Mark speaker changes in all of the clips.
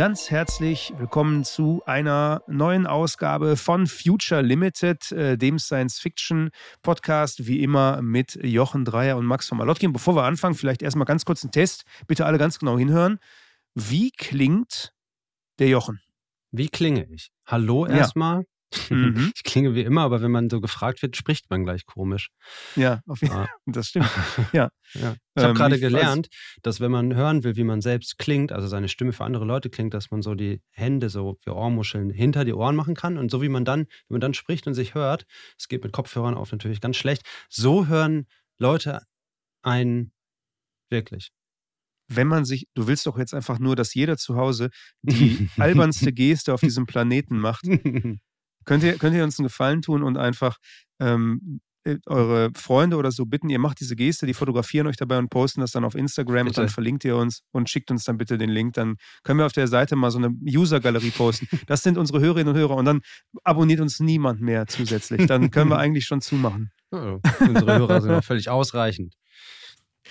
Speaker 1: ganz herzlich willkommen zu einer neuen Ausgabe von Future Limited, äh, dem Science-Fiction-Podcast, wie immer mit Jochen Dreier und Max von Malotkin. Bevor wir anfangen, vielleicht erstmal ganz kurz einen Test. Bitte alle ganz genau hinhören. Wie klingt der Jochen?
Speaker 2: Wie klinge ich? Hallo erstmal. Mhm. Ich klinge wie immer, aber wenn man so gefragt wird, spricht man gleich komisch.
Speaker 1: Ja, auf jeden Fall. das stimmt. Ja.
Speaker 2: ja. Ich habe ähm, gerade gelernt, dass wenn man hören will, wie man selbst klingt, also seine Stimme für andere Leute klingt, dass man so die Hände so wie Ohrmuscheln hinter die Ohren machen kann. Und so wie man dann, wenn man dann spricht und sich hört, es geht mit Kopfhörern auf natürlich ganz schlecht, so hören Leute einen wirklich
Speaker 1: wenn man sich, du willst doch jetzt einfach nur, dass jeder zu Hause die albernste Geste auf diesem Planeten macht. Könnt ihr, könnt ihr uns einen Gefallen tun und einfach ähm, äh, eure Freunde oder so bitten, ihr macht diese Geste, die fotografieren euch dabei und posten das dann auf Instagram bitte. und dann verlinkt ihr uns und schickt uns dann bitte den Link. Dann können wir auf der Seite mal so eine User-Galerie posten. Das sind unsere Hörerinnen und Hörer und dann abonniert uns niemand mehr zusätzlich. Dann können wir eigentlich schon zumachen.
Speaker 2: Oh, unsere Hörer sind auch völlig ausreichend.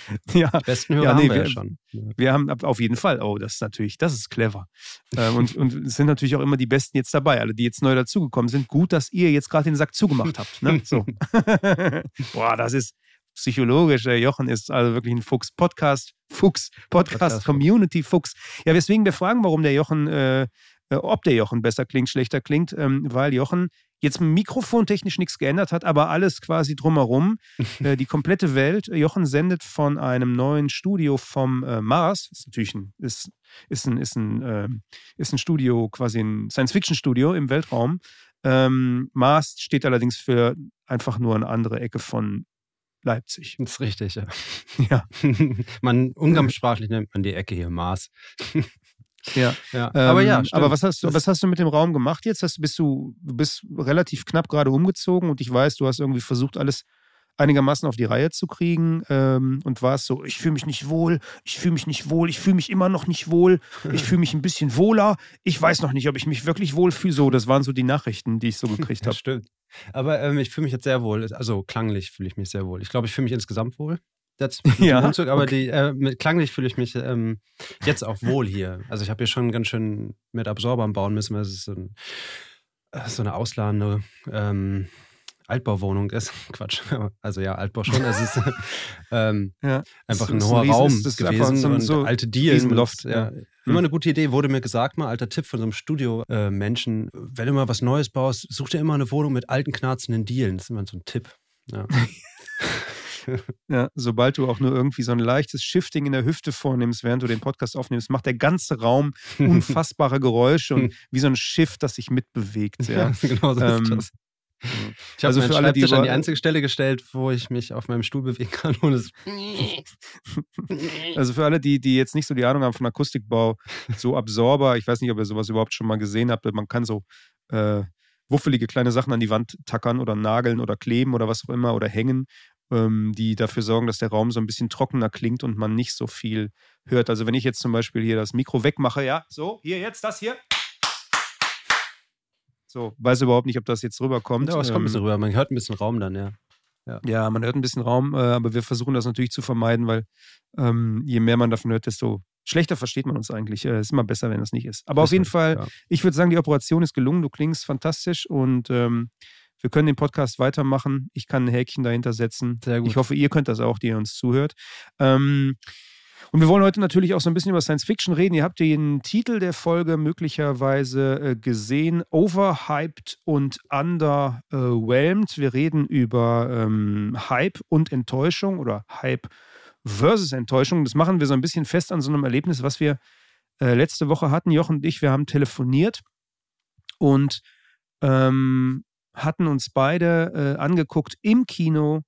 Speaker 1: Ja,
Speaker 2: die besten Hörer ja, nee, haben wir, wir ja schon.
Speaker 1: Wir haben auf jeden Fall, oh, das ist natürlich, das ist clever. Ähm, und, und es sind natürlich auch immer die Besten jetzt dabei, alle, die jetzt neu dazugekommen sind. Gut, dass ihr jetzt gerade den Sack zugemacht habt. Ne? So. Boah, das ist psychologisch. Der Jochen ist also wirklich ein Fuchs. Podcast, Fuchs, Podcast, Podcast Community Fuchs. Ja, weswegen wir fragen, warum der Jochen, äh, äh, ob der Jochen besser klingt, schlechter klingt, ähm, weil Jochen jetzt mikrofontechnisch nichts geändert hat, aber alles quasi drumherum. äh, die komplette Welt. Jochen sendet von einem neuen Studio vom äh, Mars. Ist natürlich ein, ist, ist ein, ist ein, äh, ist ein Studio, quasi ein Science-Fiction-Studio im Weltraum. Ähm, Mars steht allerdings für einfach nur eine andere Ecke von Leipzig.
Speaker 2: Das ist richtig, ja. ja. man umgangssprachlich nennt man die Ecke hier Mars.
Speaker 1: Ja, ja. Ähm, aber ja, aber was hast du, was hast du mit dem Raum gemacht jetzt? Hast, bist du, bist relativ knapp gerade umgezogen und ich weiß, du hast irgendwie versucht, alles einigermaßen auf die Reihe zu kriegen ähm, und warst so, ich fühle mich nicht wohl, ich fühle mich nicht wohl, ich fühle mich immer noch nicht wohl, ich fühle mich ein bisschen wohler, ich weiß noch nicht, ob ich mich wirklich wohl fühle. So, das waren so die Nachrichten, die ich so gekriegt habe.
Speaker 2: Stimmt. Aber ähm, ich fühle mich jetzt sehr wohl, also klanglich fühle ich mich sehr wohl. Ich glaube, ich fühle mich insgesamt wohl jetzt ja, Umzug, aber okay. die, äh, mit, klanglich fühle ich mich ähm, jetzt auch wohl hier. Also ich habe hier schon ganz schön mit Absorbern bauen müssen, weil es so, ein, äh, so eine ausladende ähm, Altbauwohnung ist. Quatsch. Also ja, Altbau schon. Es ist ähm, ja, einfach ein hoher ein Raum ist, gewesen so, und so alte Dielen. Loft, ja. Hm. Immer eine gute Idee, wurde mir gesagt, mal alter Tipp von so einem Studio-Menschen. Äh, wenn du mal was Neues baust, such dir immer eine Wohnung mit alten, knarzenden Dielen. Das ist immer so ein Tipp. Ja.
Speaker 1: ja, sobald du auch nur irgendwie so ein leichtes Shifting in der Hüfte vornimmst, während du den Podcast aufnimmst, macht der ganze Raum unfassbare Geräusche und wie so ein Schiff, das sich mitbewegt. Ja, ja genau so ähm, ist das.
Speaker 2: Ich habe also meinen Schreibtisch die an die einzige Stelle gestellt, wo ich mich auf meinem Stuhl bewegen kann. Und es
Speaker 1: also für alle, die, die jetzt nicht so die Ahnung haben von Akustikbau, so Absorber, ich weiß nicht, ob ihr sowas überhaupt schon mal gesehen habt, man kann so äh, wuffelige kleine Sachen an die Wand tackern oder nageln oder kleben oder was auch immer oder hängen ähm, die dafür sorgen, dass der Raum so ein bisschen trockener klingt und man nicht so viel hört. Also wenn ich jetzt zum Beispiel hier das Mikro wegmache, ja, so, hier jetzt, das hier. So, weiß überhaupt nicht, ob das jetzt rüberkommt.
Speaker 2: Ja, es kommt ein bisschen ähm, rüber. Man hört ein bisschen Raum dann, ja.
Speaker 1: Ja. ja, man hört ein bisschen Raum, äh, aber wir versuchen das natürlich zu vermeiden, weil ähm, je mehr man davon hört, desto schlechter versteht man uns eigentlich. Es äh, ist immer besser, wenn das nicht ist. Aber ist auf jeden Fall, ja. ich würde sagen, die Operation ist gelungen. Du klingst fantastisch und ähm, wir können den Podcast weitermachen. Ich kann ein Häkchen dahinter setzen. Sehr gut. Ich hoffe, ihr könnt das auch, die ihr uns zuhört. Ähm, und wir wollen heute natürlich auch so ein bisschen über Science Fiction reden. Ihr habt den Titel der Folge möglicherweise äh, gesehen: Overhyped und Underwhelmed. Wir reden über ähm, Hype und Enttäuschung oder Hype versus Enttäuschung. Das machen wir so ein bisschen fest an so einem Erlebnis, was wir äh, letzte Woche hatten. Jochen und ich, wir haben telefoniert und ähm, hatten uns beide äh, angeguckt im Kino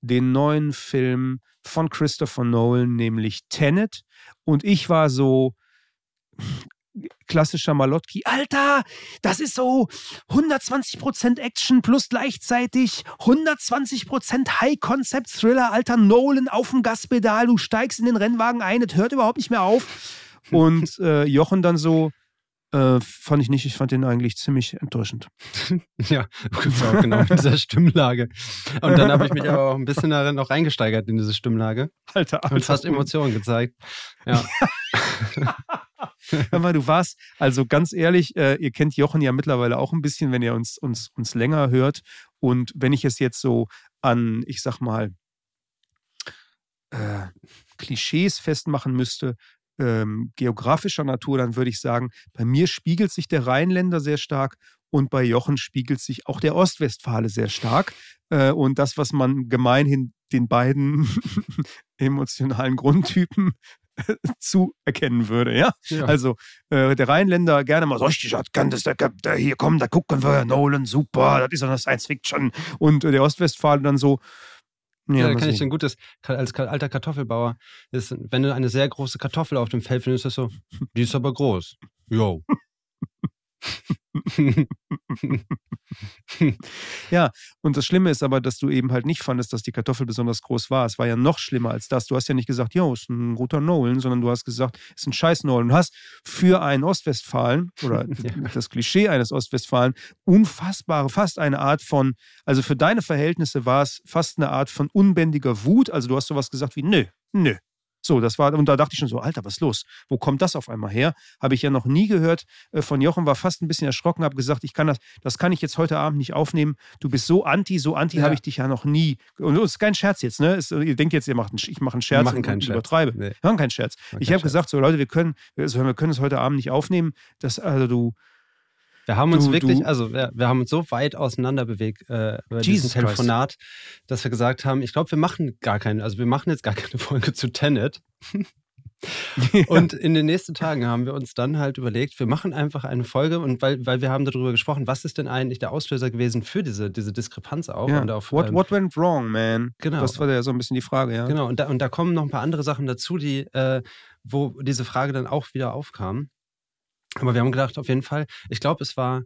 Speaker 1: den neuen Film von Christopher Nolan, nämlich Tenet. Und ich war so klassischer Malotki. Alter, das ist so 120% Action plus gleichzeitig 120% High-Concept-Thriller. Alter, Nolan auf dem Gaspedal. Du steigst in den Rennwagen ein, es hört überhaupt nicht mehr auf. Und äh, Jochen dann so, äh, fand ich nicht. Ich fand den eigentlich ziemlich enttäuschend.
Speaker 2: ja, genau in dieser Stimmlage. Und dann habe ich mich aber auch ein bisschen darin noch reingesteigert in diese Stimmlage. Alter, Alter. Und fast Emotionen gezeigt. Ja.
Speaker 1: Hör mal, du warst, also ganz ehrlich, äh, ihr kennt Jochen ja mittlerweile auch ein bisschen, wenn ihr uns, uns, uns länger hört. Und wenn ich es jetzt so an, ich sag mal, äh, Klischees festmachen müsste, ähm, geografischer Natur, dann würde ich sagen, bei mir spiegelt sich der Rheinländer sehr stark und bei Jochen spiegelt sich auch der Ostwestfale sehr stark. Äh, und das, was man gemeinhin den beiden emotionalen Grundtypen zuerkennen würde, ja. ja. Also äh, der Rheinländer gerne mal so richtig, kann das, da, hier kommen, da gucken wir, Nolan, super, das ist ja Science Fiction. Und äh, der Ostwestfale dann so,
Speaker 2: ja, da kann ich ein gutes, als alter Kartoffelbauer, ist, wenn du eine sehr große Kartoffel auf dem Feld findest, ist das so, die ist aber groß. Jo.
Speaker 1: ja, und das Schlimme ist aber, dass du eben halt nicht fandest, dass die Kartoffel besonders groß war. Es war ja noch schlimmer als das. Du hast ja nicht gesagt, ja, ist ein guter Nolan, sondern du hast gesagt, ist ein scheiß Nolan. Du hast für einen Ostwestfalen oder ja. das Klischee eines Ostwestfalen unfassbare, fast eine Art von, also für deine Verhältnisse war es fast eine Art von unbändiger Wut. Also du hast sowas gesagt wie, nö, nö, so, das war, und da dachte ich schon so, Alter, was ist los? Wo kommt das auf einmal her? Habe ich ja noch nie gehört äh, von Jochen, war fast ein bisschen erschrocken, habe gesagt, ich kann das, das kann ich jetzt heute Abend nicht aufnehmen. Du bist so anti, so anti ja. habe ich dich ja noch nie. Und es ist kein Scherz jetzt, ne? Es, ihr denkt jetzt, ihr macht einen, ich mache einen Scherz
Speaker 2: machen keinen und Scherz.
Speaker 1: übertreibe. Nee. Wir machen keinen Scherz. Machen ich habe gesagt, so Leute, wir können, also, wir können es heute Abend nicht aufnehmen. Das, also du,
Speaker 2: wir haben uns du, wirklich, du, also wir, wir, haben uns so weit auseinander bewegt äh, über dieses Telefonat, dass wir gesagt haben, ich glaube, wir machen gar keine, also wir machen jetzt gar keine Folge zu Tenet. Und in den nächsten Tagen haben wir uns dann halt überlegt, wir machen einfach eine Folge und weil, weil wir haben darüber gesprochen, was ist denn eigentlich der Auslöser gewesen für diese, diese Diskrepanz auch.
Speaker 1: Ja.
Speaker 2: Und auf,
Speaker 1: what, ähm, what went wrong, man? Genau. Das war ja so ein bisschen die Frage, ja.
Speaker 2: Genau, und da, und da kommen noch ein paar andere Sachen dazu, die, äh, wo diese Frage dann auch wieder aufkam. Aber wir haben gedacht, auf jeden Fall, ich glaube, es war,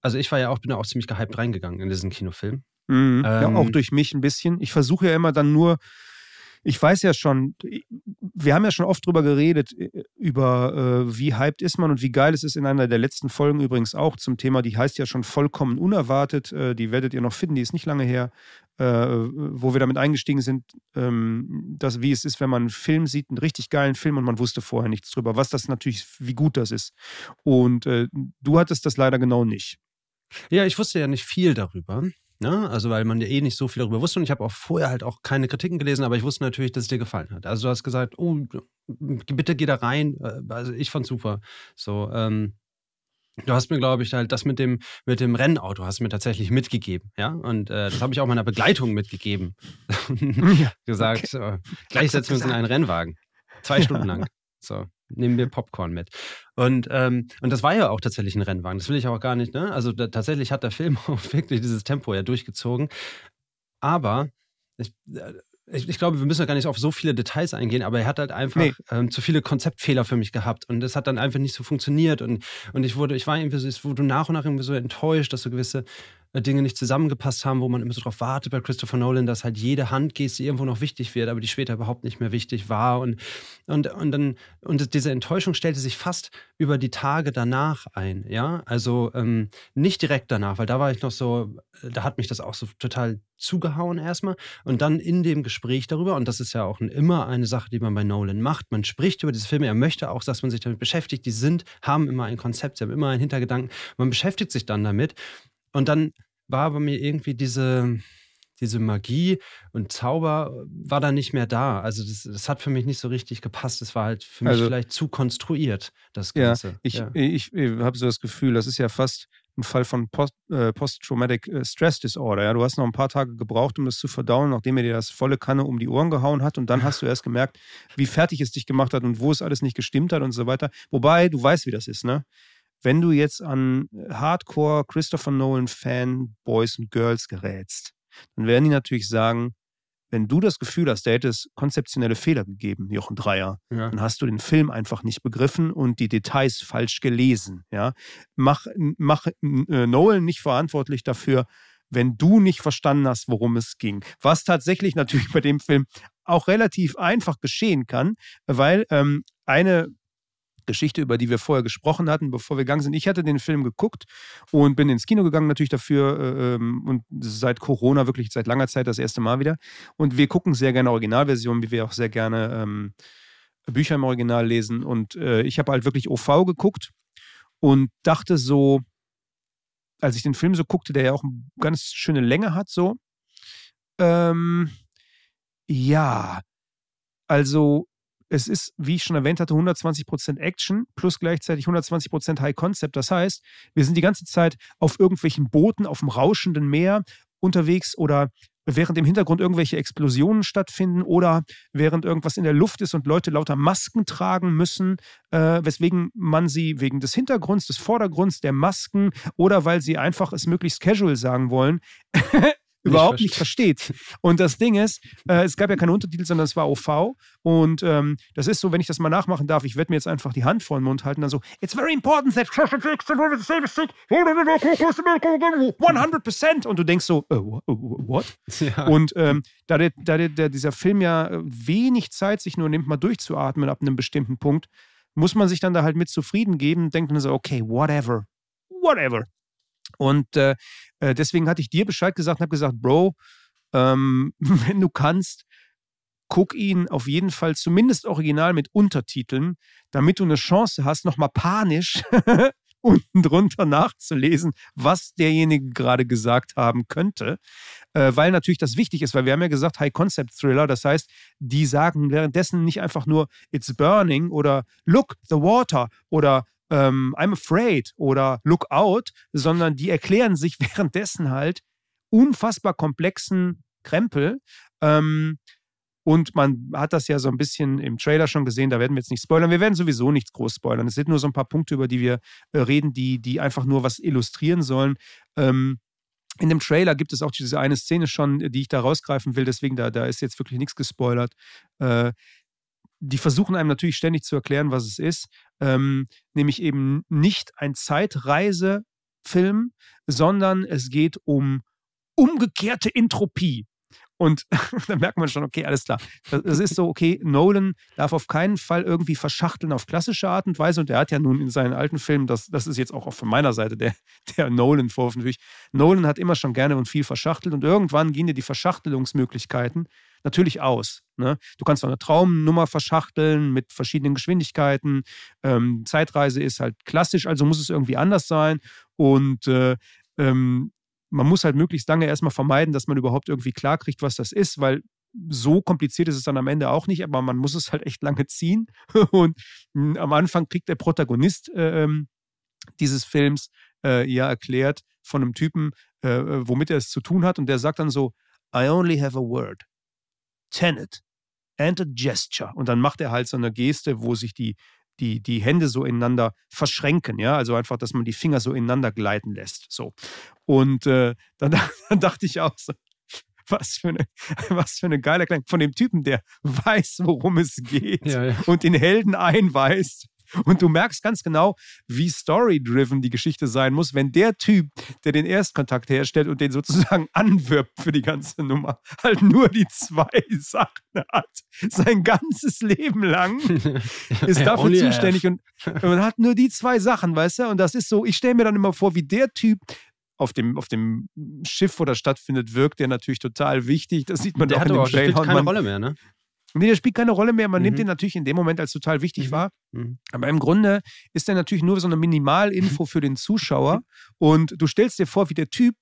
Speaker 2: also ich war ja auch, bin ja auch ziemlich gehypt reingegangen in diesen Kinofilm.
Speaker 1: Mhm. Ähm, ja, auch ähm, durch mich ein bisschen. Ich versuche ja immer dann nur ich weiß ja schon, wir haben ja schon oft drüber geredet, äh, über äh, wie hyped ist man und wie geil es ist in einer der letzten Folgen übrigens auch zum Thema, die heißt ja schon vollkommen unerwartet, äh, die werdet ihr noch finden, die ist nicht lange her, wo wir damit eingestiegen sind, ähm, dass, wie es ist, wenn man einen Film sieht, einen richtig geilen Film und man wusste vorher nichts drüber, was das natürlich, wie gut das ist. Und äh, du hattest das leider genau nicht.
Speaker 2: Ja, ich wusste ja nicht viel darüber. Ne? Also, weil man ja eh nicht so viel darüber wusste. Und ich habe auch vorher halt auch keine Kritiken gelesen, aber ich wusste natürlich, dass es dir gefallen hat. Also, du hast gesagt, oh, bitte geh da rein. Äh, also, ich fand's super. So, ähm, Du hast mir, glaube ich, halt das mit dem, mit dem Rennauto hast mir tatsächlich mitgegeben, ja. Und äh, das habe ich auch meiner Begleitung mitgegeben. ja, gesagt, okay. so, gleich setzen wir uns in einen Rennwagen. Zwei Stunden lang. So nehmen wir Popcorn mit. Und, ähm, und das war ja auch tatsächlich ein Rennwagen. Das will ich auch gar nicht, ne? Also da, tatsächlich hat der Film auch wirklich dieses Tempo ja durchgezogen. Aber ich, äh, ich, ich, glaube, wir müssen ja gar nicht auf so viele Details eingehen, aber er hat halt einfach nee. ähm, zu viele Konzeptfehler für mich gehabt und das hat dann einfach nicht so funktioniert und, und ich wurde, ich war irgendwie so, ich wurde nach und nach irgendwie so enttäuscht, dass so gewisse Dinge nicht zusammengepasst haben, wo man immer so drauf wartet bei Christopher Nolan, dass halt jede Handgeste irgendwo noch wichtig wird, aber die später überhaupt nicht mehr wichtig war. Und, und, und dann, und diese Enttäuschung stellte sich fast über die Tage danach ein, ja. Also ähm, nicht direkt danach, weil da war ich noch so, äh, da hat mich das auch so total zugehauen erstmal. Und dann in dem Gespräch darüber, und das ist ja auch immer eine Sache, die man bei Nolan macht, man spricht über diese Filme, er möchte auch, dass man sich damit beschäftigt, die sind, haben immer ein Konzept, sie haben immer einen Hintergedanken, man beschäftigt sich dann damit und dann war bei mir irgendwie diese, diese Magie und Zauber war da nicht mehr da. Also das, das hat für mich nicht so richtig gepasst. Es war halt für mich also, vielleicht zu konstruiert, das Ganze.
Speaker 1: Ja, ich, ja. ich, ich habe so das Gefühl, das ist ja fast ein Fall von Post, äh, Post-Traumatic äh, Stress Disorder. Ja? Du hast noch ein paar Tage gebraucht, um das zu verdauen, nachdem er dir das volle Kanne um die Ohren gehauen hat. Und dann hast du erst gemerkt, wie fertig es dich gemacht hat und wo es alles nicht gestimmt hat und so weiter. Wobei, du weißt, wie das ist, ne? Wenn du jetzt an Hardcore Christopher Nolan Fan Boys und Girls gerätst, dann werden die natürlich sagen, wenn du das Gefühl hast, der hätte es konzeptionelle Fehler gegeben, Jochen Dreier, ja. dann hast du den Film einfach nicht begriffen und die Details falsch gelesen. Ja? Mach, mach äh, Nolan nicht verantwortlich dafür, wenn du nicht verstanden hast, worum es ging. Was tatsächlich natürlich bei dem Film auch relativ einfach geschehen kann, weil ähm, eine Geschichte, über die wir vorher gesprochen hatten, bevor wir gegangen sind. Ich hatte den Film geguckt und bin ins Kino gegangen, natürlich dafür äh, ähm, und seit Corona wirklich seit langer Zeit das erste Mal wieder. Und wir gucken sehr gerne Originalversionen, wie wir auch sehr gerne ähm, Bücher im Original lesen. Und äh, ich habe halt wirklich OV geguckt und dachte so, als ich den Film so guckte, der ja auch eine ganz schöne Länge hat, so, ähm, ja, also es ist, wie ich schon erwähnt hatte, 120% Action plus gleichzeitig 120% High Concept. Das heißt, wir sind die ganze Zeit auf irgendwelchen Booten auf dem rauschenden Meer unterwegs oder während im Hintergrund irgendwelche Explosionen stattfinden oder während irgendwas in der Luft ist und Leute lauter Masken tragen müssen, äh, weswegen man sie wegen des Hintergrunds, des Vordergrunds, der Masken oder weil sie einfach es möglichst casual sagen wollen, überhaupt nicht versteht. Und das Ding ist, äh, es gab ja keine Untertitel, sondern es war OV. Und ähm, das ist so, wenn ich das mal nachmachen darf, ich werde mir jetzt einfach die Hand vor den Mund halten, dann so, it's very important that 100%. Und du denkst so, uh, what? Ja. Und ähm, da, der, da der, dieser Film ja wenig Zeit sich nur nimmt, mal durchzuatmen ab einem bestimmten Punkt, muss man sich dann da halt mit zufrieden geben und denkt dann so, okay, whatever. Whatever. Und äh, äh, deswegen hatte ich dir Bescheid gesagt und habe gesagt, Bro, ähm, wenn du kannst, guck ihn auf jeden Fall zumindest original mit Untertiteln, damit du eine Chance hast, nochmal panisch unten drunter nachzulesen, was derjenige gerade gesagt haben könnte. Äh, weil natürlich das wichtig ist, weil wir haben ja gesagt, High-Concept-Thriller, das heißt, die sagen währenddessen nicht einfach nur It's burning oder Look, the water oder ähm, I'm afraid oder Look out, sondern die erklären sich währenddessen halt unfassbar komplexen Krempel. Ähm, und man hat das ja so ein bisschen im Trailer schon gesehen, da werden wir jetzt nicht spoilern. Wir werden sowieso nichts groß spoilern. Es sind nur so ein paar Punkte, über die wir äh, reden, die, die einfach nur was illustrieren sollen. Ähm, in dem Trailer gibt es auch diese eine Szene schon, die ich da rausgreifen will, deswegen da, da ist jetzt wirklich nichts gespoilert. Äh, die versuchen einem natürlich ständig zu erklären, was es ist, ähm, nämlich eben nicht ein Zeitreisefilm, sondern es geht um umgekehrte Entropie. Und da merkt man schon, okay, alles klar. Es ist so, okay, Nolan darf auf keinen Fall irgendwie verschachteln auf klassische Art und Weise. Und er hat ja nun in seinen alten Filmen, das, das ist jetzt auch von meiner Seite der, der Nolan-Vorwurf natürlich. Nolan hat immer schon gerne und viel verschachtelt und irgendwann gehen dir die Verschachtelungsmöglichkeiten natürlich aus. Ne? Du kannst auch eine Traumnummer verschachteln mit verschiedenen Geschwindigkeiten. Ähm, Zeitreise ist halt klassisch, also muss es irgendwie anders sein. Und äh, ähm, man muss halt möglichst lange erstmal vermeiden, dass man überhaupt irgendwie klarkriegt, was das ist, weil so kompliziert ist es dann am Ende auch nicht, aber man muss es halt echt lange ziehen. Und hm, am Anfang kriegt der Protagonist äh, ähm, dieses Films äh, ja erklärt von einem Typen, äh, äh, womit er es zu tun hat. Und der sagt dann so, I only have a word. Tenet and a gesture. Und dann macht er halt so eine Geste, wo sich die, die, die Hände so ineinander verschränken, ja, also einfach, dass man die Finger so ineinander gleiten lässt. So. Und äh, dann, dann dachte ich auch so, was für eine, was für eine geile Erklärung von dem Typen, der weiß, worum es geht ja, ja. und den Helden einweist und du merkst ganz genau, wie story-driven die Geschichte sein muss, wenn der Typ, der den Erstkontakt herstellt und den sozusagen anwirbt für die ganze Nummer, halt nur die zwei Sachen hat. Sein ganzes Leben lang ist dafür zuständig und, und hat nur die zwei Sachen, weißt du? Und das ist so, ich stelle mir dann immer vor, wie der Typ auf dem, auf dem Schiff, wo das stattfindet, wirkt der natürlich total wichtig. Das sieht man der doch in dem Trailer.
Speaker 2: keine Rolle mehr, ne?
Speaker 1: Nee, der spielt keine Rolle mehr. Man mhm. nimmt den natürlich in dem Moment als total wichtig mhm. wahr. Mhm. Aber im Grunde ist er natürlich nur so eine Minimalinfo für den Zuschauer. Und du stellst dir vor, wie der Typ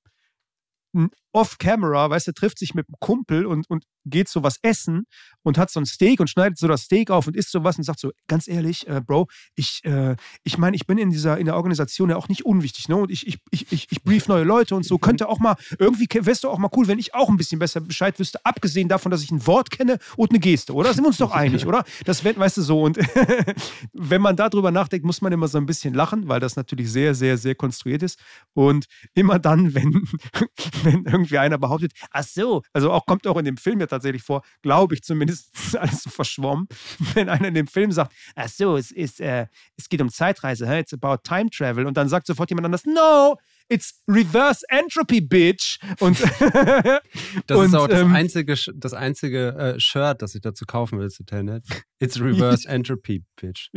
Speaker 1: off-camera, weißt du, trifft sich mit einem Kumpel und, und geht so was essen und hat so ein Steak und schneidet so das Steak auf und isst sowas und sagt so, ganz ehrlich, äh, Bro, ich, äh, ich meine, ich bin in dieser, in der Organisation ja auch nicht unwichtig, ne? Und ich, ich, ich, ich, ich brief neue Leute und so, könnte auch mal, irgendwie wärst du auch mal cool, wenn ich auch ein bisschen besser Bescheid wüsste, abgesehen davon, dass ich ein Wort kenne und eine Geste, oder? Sind wir uns doch einig, oder? Das weißt du so. Und wenn man darüber nachdenkt, muss man immer so ein bisschen lachen, weil das natürlich sehr, sehr, sehr konstruiert ist. Und immer dann, wenn, wenn irgendwie einer behauptet, ach so, also auch kommt auch in dem Film ja tatsächlich vor, glaube ich zumindest, ist alles so verschwommen, wenn einer in dem Film sagt, ach so, es, ist, äh, es geht um Zeitreise, huh? it's about time travel und dann sagt sofort jemand anders, no, it's reverse entropy, bitch. Und
Speaker 2: das und, ist auch das ähm, einzige, das einzige äh, Shirt, das ich dazu kaufen will zu Telnet. It's reverse entropy, bitch.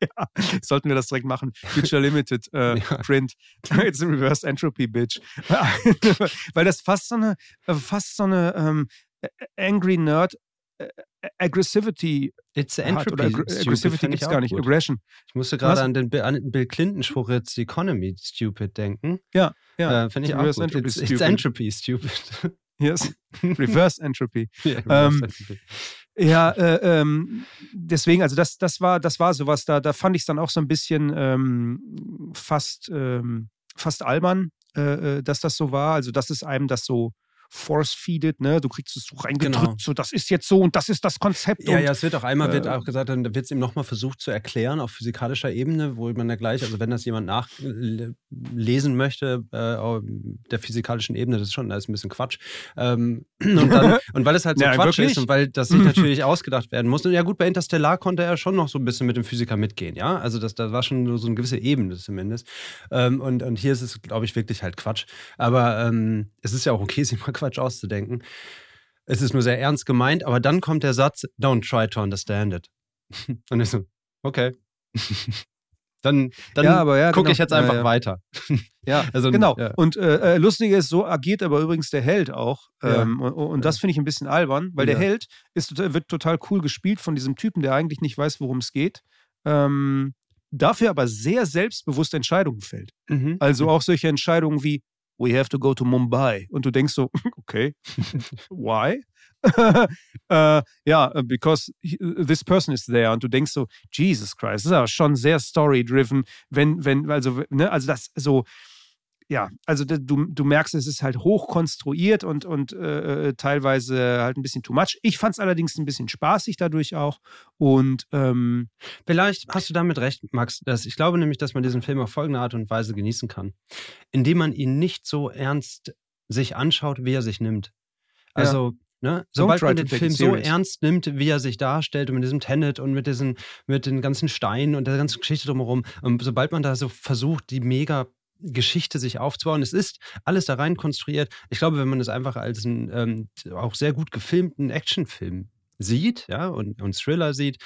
Speaker 1: Ja, sollten wir das direkt machen. Future Limited äh, ja. Print. It's a Reverse Entropy, Bitch. Weil das fast so eine, fast so eine ähm, Angry Nerd Aggressivity
Speaker 2: It's Entropy.
Speaker 1: Oder Ag Aggressivity gibt es gar nicht. Gut. Aggression.
Speaker 2: Ich musste gerade an den an Bill Clinton-Spruch jetzt Economy Stupid denken.
Speaker 1: Ja, ja.
Speaker 2: Äh, Finde ich auch gut. Entropy it's, it's Entropy Stupid.
Speaker 1: Yes. Reverse Entropy. yeah, reverse ähm, Entropy. Ja, äh, ähm, deswegen, also das, das war, das war sowas, da, da fand ich es dann auch so ein bisschen ähm, fast, ähm, fast albern, äh, äh, dass das so war. Also, dass es einem das so force-feeded, ne? Du kriegst es so reingedrückt, genau. so das ist jetzt so und das ist das Konzept.
Speaker 2: Ja,
Speaker 1: und,
Speaker 2: ja, es wird auch einmal, äh, wird auch gesagt, dann wird es ihm nochmal versucht zu erklären auf physikalischer Ebene, wo man ja gleich, also wenn das jemand nachlesen möchte, äh, der physikalischen Ebene, das ist schon, das ist ein bisschen Quatsch. Ähm, und, dann, und weil es halt so ja, Quatsch wirklich? ist und weil das sich natürlich ausgedacht werden muss. Und ja gut, bei Interstellar konnte er schon noch so ein bisschen mit dem Physiker mitgehen, ja. Also das, das war schon so eine gewisse Ebene zumindest. Ähm, und, und hier ist es, glaube ich, wirklich halt Quatsch. Aber ähm, es ist ja auch okay, sich mal Quatsch auszudenken. Es ist nur sehr ernst gemeint, aber dann kommt der Satz, don't try to understand it. Und ich so, okay. dann dann ja, ja, gucke genau. ich jetzt einfach ja, weiter.
Speaker 1: Ja, also, genau. Und äh, äh, lustig ist, so agiert aber übrigens der Held auch. Ähm, und, und, das finde ich ein bisschen albern, weil der Held ist, wird total cool gespielt von diesem Typen, der eigentlich nicht weiß, worum es geht. Ähm, dafür aber sehr selbstbewusst Entscheidungen fällt. Mhm. Also mhm. auch solche Entscheidungen wie, we have to go to Mumbai. Und du denkst so, okay, why? uh, ja, because this person is there. Und du denkst so, Jesus Christ, das ist aber schon sehr story-driven, wenn, wenn, also, ne, also das so, ja, also du, du merkst, es ist halt hoch konstruiert und, und äh, äh, teilweise halt ein bisschen too much. Ich fand es allerdings ein bisschen spaßig dadurch auch. Und ähm,
Speaker 2: vielleicht hast du damit recht, Max. Dass ich glaube nämlich, dass man diesen Film auf folgende Art und Weise genießen kann, indem man ihn nicht so ernst sich anschaut, wie er sich nimmt. Also ja. Ne? Sobald man den Film so ernst nimmt, wie er sich darstellt und mit diesem Tenet und mit diesen, mit den ganzen Steinen und der ganzen Geschichte drumherum, und sobald man da so versucht, die mega Geschichte sich aufzubauen. Es ist alles da rein konstruiert. Ich glaube, wenn man es einfach als einen ähm, auch sehr gut gefilmten Actionfilm sieht, ja, und, und Thriller sieht,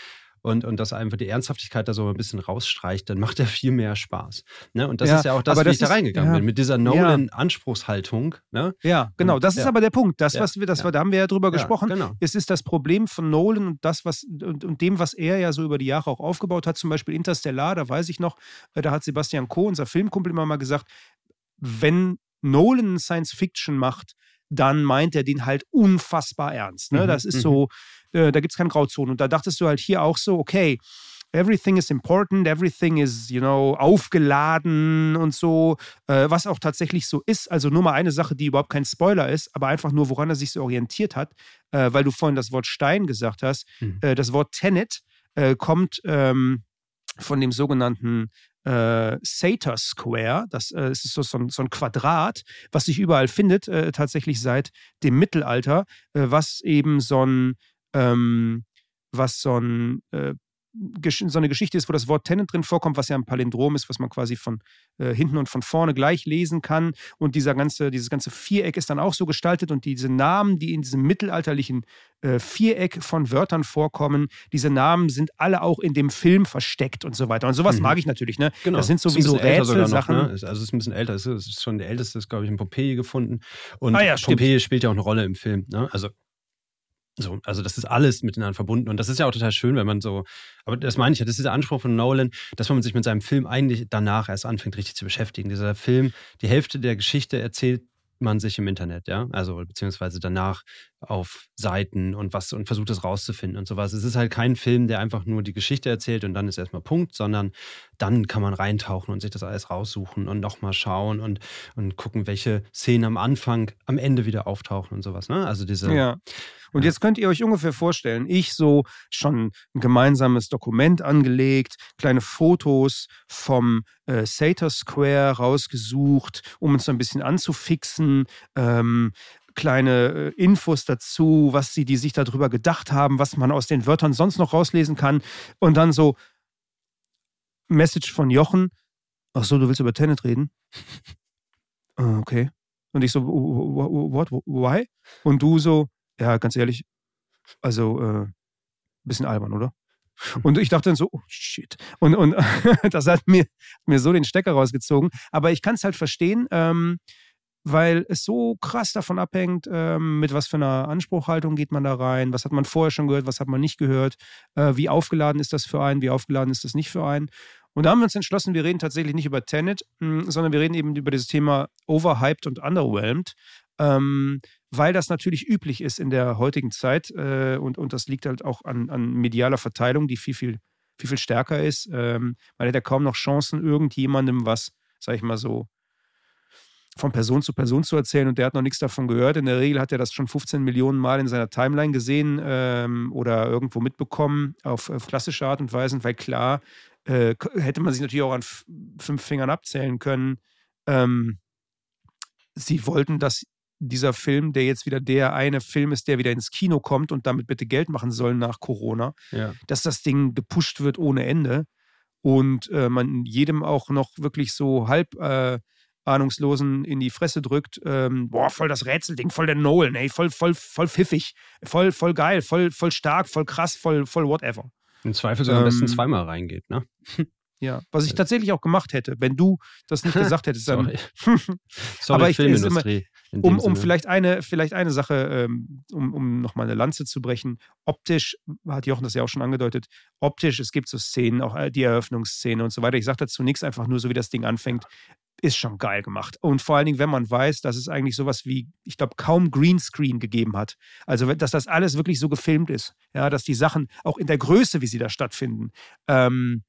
Speaker 2: und, und dass einfach die Ernsthaftigkeit da so ein bisschen rausstreicht, dann macht er viel mehr Spaß. Ne? Und das ja, ist ja auch das, wie das ich da reingegangen ja. bin, mit dieser Nolan-Anspruchshaltung. Ne?
Speaker 1: Ja, genau. Das und, ist aber der Punkt. Das, was wir, das war, da haben wir ja drüber gesprochen. Genau. Es ist das Problem von Nolan und das, was und, und, dem, was er ja so über die Jahre auch aufgebaut hat, zum Beispiel Interstellar, da weiß ich noch, äh, da hat Sebastian Coe, unser Filmkumpel, immer mal gesagt, wenn Nolan Science Fiction macht, dann meint er den halt unfassbar ernst. Ne? Mhm, das ist so, mhm. äh, da gibt es keine Grauzone. Und da dachtest du halt hier auch so, okay, everything is important, everything is, you know, aufgeladen und so, äh, was auch tatsächlich so ist. Also nur mal eine Sache, die überhaupt kein Spoiler ist, aber einfach nur, woran er sich so orientiert hat, äh, weil du vorhin das Wort Stein gesagt hast. Mhm. Äh, das Wort Tenet äh, kommt ähm, von dem sogenannten äh, Sator Square. Das äh, ist so, so, ein, so, ein, Quadrat, was sich überall findet, äh, tatsächlich seit dem Mittelalter, äh, was eben so ein, ähm, was so ein äh, so eine Geschichte ist, wo das Wort Tenant drin vorkommt, was ja ein Palindrom ist, was man quasi von äh, hinten und von vorne gleich lesen kann. Und dieser ganze, dieses ganze Viereck ist dann auch so gestaltet und diese Namen, die in diesem mittelalterlichen äh, Viereck von Wörtern vorkommen, diese Namen sind alle auch in dem Film versteckt und so weiter. Und sowas mhm. mag ich natürlich. Ne?
Speaker 2: Genau.
Speaker 1: Das sind sowieso Rätselsachen.
Speaker 2: Ne? Also es ist ein bisschen älter. Es ist schon der älteste, ist glaube ich in Pompeji gefunden. Und ah, ja, Pompeji spielt ja auch eine Rolle im Film. Ne? Also so, also das ist alles miteinander verbunden und das ist ja auch total schön, wenn man so, aber das meine ich ja, das ist der Anspruch von Nolan, dass man sich mit seinem Film eigentlich danach erst anfängt, richtig zu beschäftigen. Dieser Film, die Hälfte der Geschichte erzählt man sich im Internet, ja, also beziehungsweise danach auf Seiten und was und versucht es rauszufinden und sowas. Es ist halt kein Film, der einfach nur die Geschichte erzählt und dann ist erstmal Punkt, sondern dann kann man reintauchen und sich das alles raussuchen und nochmal schauen und, und gucken, welche Szenen am Anfang, am Ende wieder auftauchen und sowas. Ne? Also diese.
Speaker 1: Ja. Und jetzt könnt ihr euch ungefähr vorstellen, ich so schon ein gemeinsames Dokument angelegt, kleine Fotos vom äh, Sator Square rausgesucht, um uns so ein bisschen anzufixen. Ähm, kleine äh, Infos dazu, was sie, die sich darüber gedacht haben, was man aus den Wörtern sonst noch rauslesen kann. Und dann so Message von Jochen. Ach so, du willst über Tenet reden? Ah, okay. Und ich so, what, why? Und du so, ja, ganz ehrlich, also äh, bisschen albern, oder? Und ich dachte dann so, oh shit. Und, und das hat mir, mir so den Stecker rausgezogen. Aber ich kann es halt verstehen. Ähm, weil es so krass davon abhängt, ähm, mit was für einer Anspruchhaltung geht man da rein, was hat man vorher schon gehört, was hat man nicht gehört, äh, wie aufgeladen ist das für einen, wie aufgeladen ist das nicht für einen. Und da haben wir uns entschlossen, wir reden tatsächlich nicht über Tenet, mh, hm, sondern wir reden eben über dieses Thema overhyped und underwhelmed, ähm, weil das natürlich üblich ist in der heutigen Zeit äh, und, und das liegt halt auch an, an medialer Verteilung, die viel, viel, viel, viel stärker ist. Ähm, man hat ja kaum noch Chancen, irgendjemandem was, sag ich mal so, von Person zu Person zu erzählen und der hat noch nichts davon gehört. In der Regel hat er das schon 15 Millionen Mal in seiner Timeline gesehen ähm, oder irgendwo mitbekommen auf, auf, klassische Art und Weise, weil klar, äh, hätte man sich natürlich auch an fünf Fingern abzählen können. Ähm, sie wollten, dass dieser Film, der jetzt wieder der eine Film ist, der wieder ins Kino kommt und damit bitte Geld machen soll nach Corona, ja. dass das Ding gepusht wird ohne Ende und äh, man jedem auch noch wirklich so halb äh, Ahnungslosen in die Fresse drückt, ähm, boah, voll das Rätselding, voll der Nolan, ey, voll, voll, voll pfiffig, voll, voll geil, voll, voll stark, voll krass, voll, voll whatever.
Speaker 2: Im Zweifel sogar ähm, am besten ähm, zweimal reingeht, ne?
Speaker 1: Ja, was ich tatsächlich auch gemacht hätte, wenn du das nicht gesagt hättest. Dann
Speaker 2: Sorry. Sorry, Aber ich, Filmindustrie.
Speaker 1: Immer, um, um vielleicht eine, vielleicht eine Sache, ähm, um, um nochmal eine Lanze zu brechen. Optisch, hat Jochen das ja auch schon angedeutet, optisch, es gibt so Szenen, auch äh, die Eröffnungsszene und so weiter. Ich sage dazu nichts, einfach nur so, wie das Ding anfängt ist schon geil gemacht. Und vor allen Dingen, wenn man weiß, dass es eigentlich sowas wie, ich glaube, kaum Greenscreen gegeben hat. Also, dass das alles wirklich so gefilmt ist. Ja, dass die Sachen auch in der Größe, wie sie da stattfinden, ähm,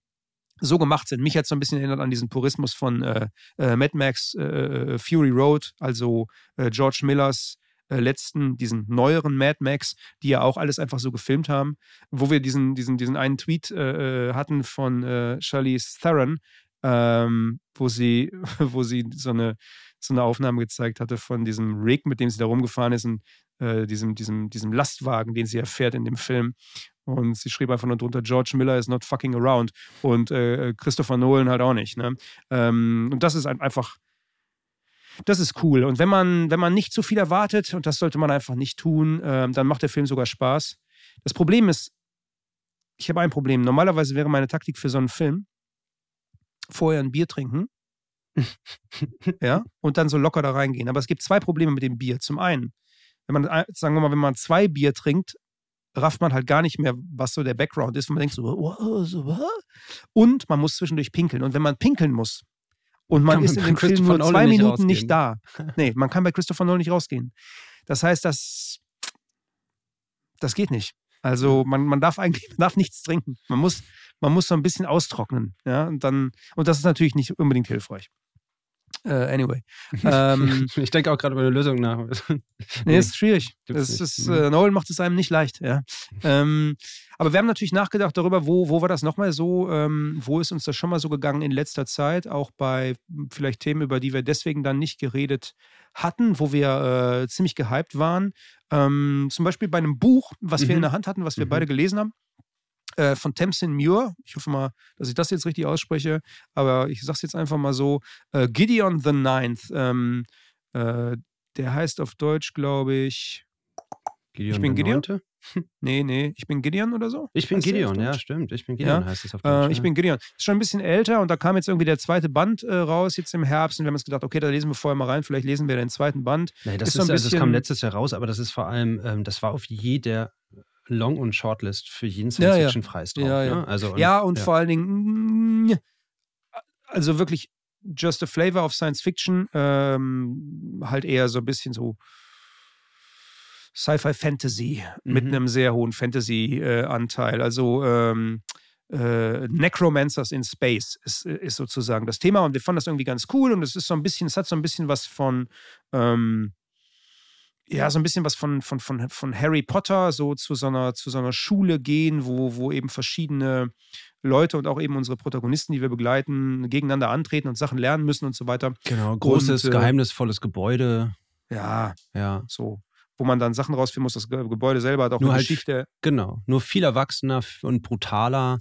Speaker 1: so gemacht sind. Mich hat so ein bisschen erinnert an diesen Purismus von äh, äh, Mad Max äh, äh Fury Road, also äh, George Millers äh, letzten, diesen neueren Mad Max, die ja auch alles einfach so gefilmt haben, wo wir diesen, diesen, diesen einen Tweet hatten von äh, Charlize Theron, ähm, wo sie, wo sie so eine, so eine Aufnahme gezeigt hatte von diesem Rig, mit dem sie da rumgefahren ist und äh, diesem, diesem, diesem Lastwagen, den sie erfährt in dem Film. Und sie schrieb einfach nur drunter, George Miller is not fucking around. Und äh, Christopher Nolan halt auch nicht. Ne? Ähm, und das ist einfach, das ist cool. Und wenn man, wenn man nicht zu viel erwartet, und das sollte man einfach nicht tun, ähm, dann macht der Film sogar Spaß. Das Problem ist, ich habe ein Problem. Normalerweise wäre meine Taktik für so einen Film, vorher ein Bier trinken. ja, und dann so locker da reingehen. Aber es gibt zwei Probleme mit dem Bier. Zum einen, wenn man, sagen wir mal, wenn man zwei Bier trinkt, rafft man halt gar nicht mehr, was so der Background ist. Und man denkt so, oh, so was? und man muss zwischendurch pinkeln. Und wenn man pinkeln muss und man kann ist in dem Film nur zwei Minuten nicht, nicht da, nee, man kann bei Christopher Nolan nicht rausgehen. Das heißt, das, das geht nicht. Also man, man darf eigentlich man darf nichts trinken. Man muss man muss so ein bisschen austrocknen. Ja, und dann, und das ist natürlich nicht unbedingt hilfreich. Uh, anyway.
Speaker 2: Ähm, ich denke auch gerade über eine Lösung nach.
Speaker 1: nee, ist schwierig. Das ist, äh, Nolan macht es einem nicht leicht. Ja. Ähm, aber wir haben natürlich nachgedacht darüber, wo, wo war das nochmal so, ähm, wo ist uns das schon mal so gegangen in letzter Zeit, auch bei vielleicht Themen, über die wir deswegen dann nicht geredet hatten, wo wir äh, ziemlich gehypt waren. Ähm, zum Beispiel bei einem Buch, was mhm. wir in mhm. der Hand hatten, was wir mhm. beide gelesen haben äh, von Tamsin Muir. Ich hoffe mal, dass ich das jetzt richtig ausspreche, aber ich sage es jetzt einfach mal so. Äh, Gideon the Ninth. Ähm, äh, der heißt auf Deutsch, glaube ich.
Speaker 2: Gideon ich bin Gideon. Neunte?
Speaker 1: Nee, nee, ich bin Gideon oder so.
Speaker 2: Ich bin Gideon, ja, stimmt. Ich bin Gideon ja? heißt es auf
Speaker 1: Deutsch. Äh, ich ja. bin Gideon. Ist schon ein bisschen älter und da kam jetzt irgendwie der zweite Band äh, raus, jetzt im Herbst. Und wir haben uns gedacht, okay, da lesen wir vorher mal rein, vielleicht lesen wir den zweiten Band.
Speaker 2: Nee, das, ist, ist so also das kam letztes Jahr raus, aber das ist vor allem, ähm, das war auf jeder Long- und Shortlist für jeden Science-Fiction-Preis
Speaker 1: ja, ja. drauf. Ja, ne? also, und, ja, und vor allen Dingen, mm, also wirklich just a flavor of Science Fiction, ähm, halt eher so ein bisschen so Sci-Fi Fantasy mhm. mit einem sehr hohen Fantasy-Anteil. Also ähm, äh, Necromancers in Space ist, ist, sozusagen das Thema und wir fanden das irgendwie ganz cool und es ist so ein bisschen, es hat so ein bisschen was von ähm, ja, so ein bisschen was von, von, von, von Harry Potter, so zu so einer, zu so einer Schule gehen, wo, wo eben verschiedene Leute und auch eben unsere Protagonisten, die wir begleiten, gegeneinander antreten und Sachen lernen müssen und so weiter.
Speaker 2: Genau, großes, und, äh, geheimnisvolles Gebäude.
Speaker 1: Ja, ja, so. Wo man dann Sachen rausfinden muss. Das Gebäude selber hat auch
Speaker 2: nur
Speaker 1: eine
Speaker 2: halt,
Speaker 1: Geschichte.
Speaker 2: Genau, nur viel erwachsener und brutaler.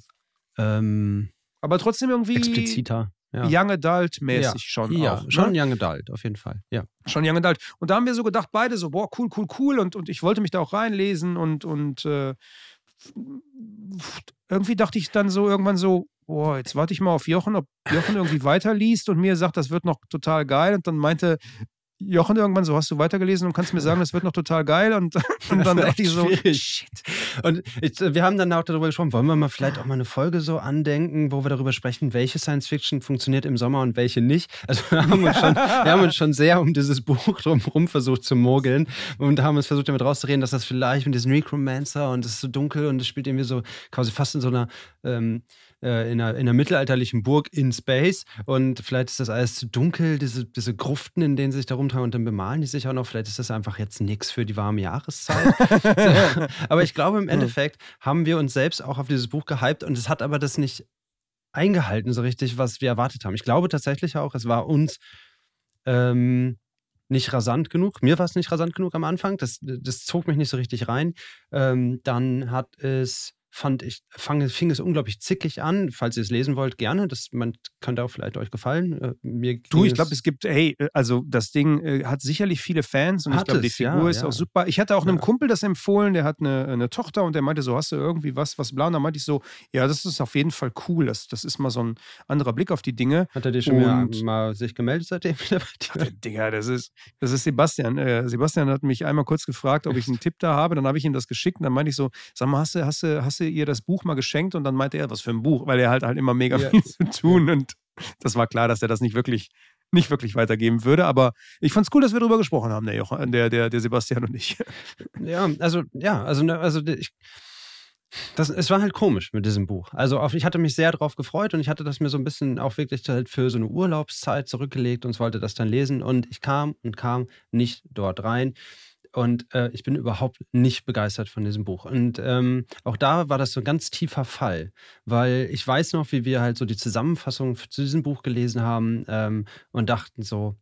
Speaker 2: Ähm,
Speaker 1: aber trotzdem irgendwie.
Speaker 2: Expliziter
Speaker 1: ja. Young Adult-mäßig ja. schon.
Speaker 2: Ja,
Speaker 1: auch,
Speaker 2: ne? schon Young Adult, auf jeden Fall. Ja.
Speaker 1: Schon Young Adult. Und da haben wir so gedacht, beide so, boah, cool, cool, cool. Und, und ich wollte mich da auch reinlesen und, und äh, irgendwie dachte ich dann so irgendwann so, boah, jetzt warte ich mal auf Jochen, ob Jochen irgendwie weiterliest und mir sagt, das wird noch total geil. Und dann meinte Jochen irgendwann so, hast du weitergelesen und kannst mir sagen, das wird noch total geil und, und dann dachte ich so, shit.
Speaker 2: Und ich, wir haben dann auch darüber gesprochen, wollen wir mal vielleicht auch mal eine Folge so andenken, wo wir darüber sprechen, welche Science Fiction funktioniert im Sommer und welche nicht. Also wir haben uns schon, wir haben uns schon sehr um dieses Buch drumherum versucht zu mogeln und haben uns versucht damit rauszureden, dass das vielleicht mit diesem Necromancer und es ist so dunkel und es spielt irgendwie so quasi fast in so einer ähm, äh, in, einer, in, einer, mittelalterlichen Burg in Space und vielleicht ist das alles zu dunkel, diese, diese Gruften, in denen sie sich da rumtragen und dann bemalen die sich auch noch. Vielleicht ist das einfach jetzt nichts für die warme Jahreszeit. aber ich glaube, im Endeffekt haben wir uns selbst auch auf dieses Buch gehypt und es hat aber das nicht eingehalten, so richtig, was wir erwartet haben. Ich glaube tatsächlich auch, es war uns ähm, nicht rasant genug. Mir war es nicht rasant genug am Anfang. Das, das zog mich nicht so richtig rein. Ähm, dann hat es fand ich, fang, fing es unglaublich zickig an. Falls ihr es lesen wollt, gerne. Das man, könnte auch vielleicht euch gefallen. Äh,
Speaker 1: mir du, ich glaube, es gibt, hey, äh, also das Ding äh, hat sicherlich viele Fans und ich glaube, die Figur ja, ist ja. auch super. Ich hatte auch einem Kumpel das empfohlen, der hat eine, eine Tochter und der meinte so, hast du irgendwie was, was blau? Und da meinte ich so, ja, das ist auf jeden Fall cool. Das, das ist mal so ein anderer Blick auf die Dinge.
Speaker 2: Hat er dir schon mal, mal, sich gemeldet seitdem
Speaker 1: wieder bei dir? Digga, das ist, das ist Sebastian. Äh, Sebastian hat mich einmal kurz gefragt, ob ich einen Tipp da habe. Dann habe ich ihm das geschickt und dann meinte ich so, sag mal, hast du, hast du, hast du ihr das Buch mal geschenkt und dann meinte er, was für ein Buch, weil er halt halt immer mega ja. viel zu tun und das war klar, dass er das nicht wirklich nicht wirklich weitergeben würde, aber ich fand es cool, dass wir darüber gesprochen haben, der, Jochen, der, der, der Sebastian und ich.
Speaker 2: Ja, also, ja, also, ne, also ich, das, es war halt komisch mit diesem Buch. Also auf, ich hatte mich sehr darauf gefreut und ich hatte das mir so ein bisschen auch wirklich halt für so eine Urlaubszeit zurückgelegt und wollte das dann lesen und ich kam und kam nicht dort rein. Und äh, ich bin überhaupt nicht begeistert von diesem Buch. Und ähm, auch da war das so ein ganz tiefer Fall, weil ich weiß noch, wie wir halt so die Zusammenfassung zu diesem Buch gelesen haben ähm, und dachten so,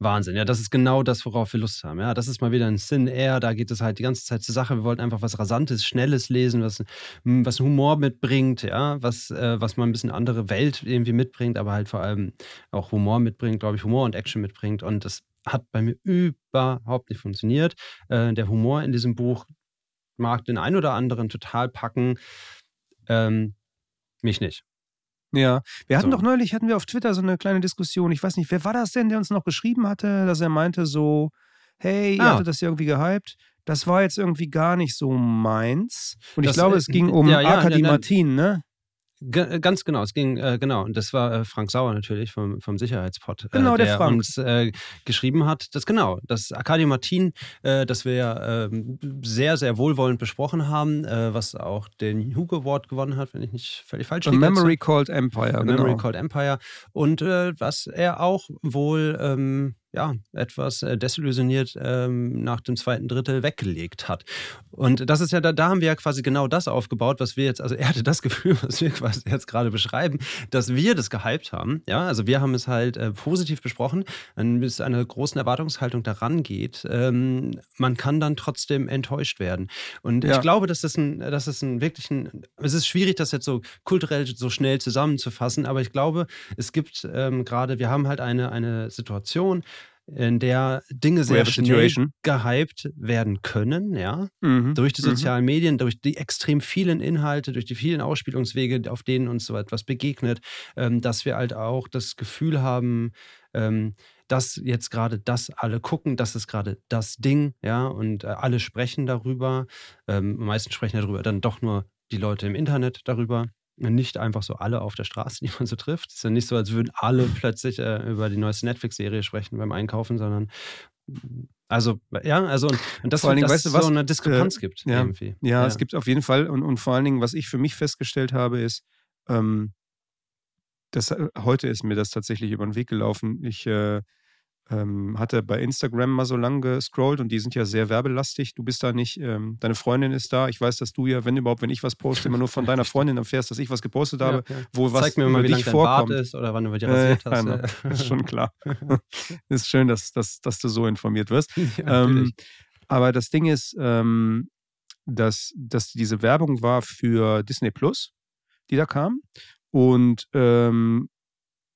Speaker 2: Wahnsinn, ja, das ist genau das, worauf wir Lust haben. Ja, das ist mal wieder ein Sin Air, da geht es halt die ganze Zeit zur Sache. Wir wollten einfach was Rasantes, Schnelles lesen, was, hm, was Humor mitbringt, ja, was, äh, was mal ein bisschen andere Welt irgendwie mitbringt, aber halt vor allem auch Humor mitbringt, glaube ich, Humor und Action mitbringt. Und das hat bei mir überhaupt nicht funktioniert. Äh, der Humor in diesem Buch mag den einen oder anderen total packen. Ähm, mich nicht.
Speaker 1: Ja, wir hatten so. doch neulich, hatten wir auf Twitter so eine kleine Diskussion. Ich weiß nicht, wer war das denn, der uns noch geschrieben hatte, dass er meinte so, hey, ihr ah. hattet das ja irgendwie gehypt. Das war jetzt irgendwie gar nicht so meins. Und das, ich glaube, es ging um ja, ja, Arkady ja, Martin, ne?
Speaker 2: G ganz genau, es ging, äh, genau, und das war äh, Frank Sauer natürlich vom, vom Sicherheitspot,
Speaker 1: äh, genau, der, der Frank.
Speaker 2: uns äh, geschrieben hat, das genau, das Arcadio Martin, äh, das wir ja ähm, sehr, sehr wohlwollend besprochen haben, äh, was auch den Hugo Award gewonnen hat, wenn ich nicht völlig falsch liege.
Speaker 1: Memory Called Empire,
Speaker 2: genau. Memory Called Empire. Und was er auch wohl ähm, ja, etwas äh, desillusioniert ähm, nach dem zweiten Drittel weggelegt hat. Und das ist ja, da, da haben wir ja quasi genau das aufgebaut, was wir jetzt, also er hatte das Gefühl, was wir quasi jetzt gerade beschreiben, dass wir das gehypt haben. Ja, also wir haben es halt äh, positiv besprochen, wenn es einer großen Erwartungshaltung daran geht, ähm, man kann dann trotzdem enttäuscht werden. Und ja. ich glaube, dass das ein, dass das ein wirklich ein, es ist schwierig, das jetzt so kulturell so schnell zusammenzufassen, aber ich glaube, es gibt ähm, gerade, wir haben halt eine, eine Situation, in der Dinge sehr schnell gehypt werden können, ja, mhm. durch die mhm. sozialen mhm. Medien, durch die extrem vielen Inhalte, durch die vielen Ausspielungswege, auf denen uns so etwas begegnet, ähm, dass wir halt auch das Gefühl haben, ähm, dass jetzt gerade das alle gucken, das ist gerade das Ding, ja, und äh, alle sprechen darüber. Ähm, meisten sprechen darüber, dann doch nur die Leute im Internet darüber nicht einfach so alle auf der Straße, die man so trifft. Es ist ja nicht so, als würden alle plötzlich äh, über die neueste Netflix-Serie sprechen beim Einkaufen, sondern also, ja, also und, und das,
Speaker 1: vor allen Dingen,
Speaker 2: weißt
Speaker 1: du, was,
Speaker 2: so eine Diskrepanz äh, gibt
Speaker 1: ja, irgendwie. Ja, ja, es gibt auf jeden Fall und, und vor allen Dingen, was ich für mich festgestellt habe, ist, ähm, das, äh, heute ist mir das tatsächlich über den Weg gelaufen. Ich äh, ähm, hatte bei Instagram mal so lang gescrollt und die sind ja sehr werbelastig. Du bist da nicht, ähm, deine Freundin ist da. Ich weiß, dass du ja, wenn überhaupt, wenn ich was poste, immer nur von deiner Freundin erfährst, dass ich was gepostet habe, ja, ja. wo was
Speaker 2: Zeig mir mal, wie dich vorkommt. ist oder wann du dir rasiert äh, hast.
Speaker 1: Ja, äh. ist schon klar. ist schön, dass, dass, dass du so informiert wirst. Ähm, aber das Ding ist, ähm, dass, dass diese Werbung war für Disney Plus, die da kam. Und ähm,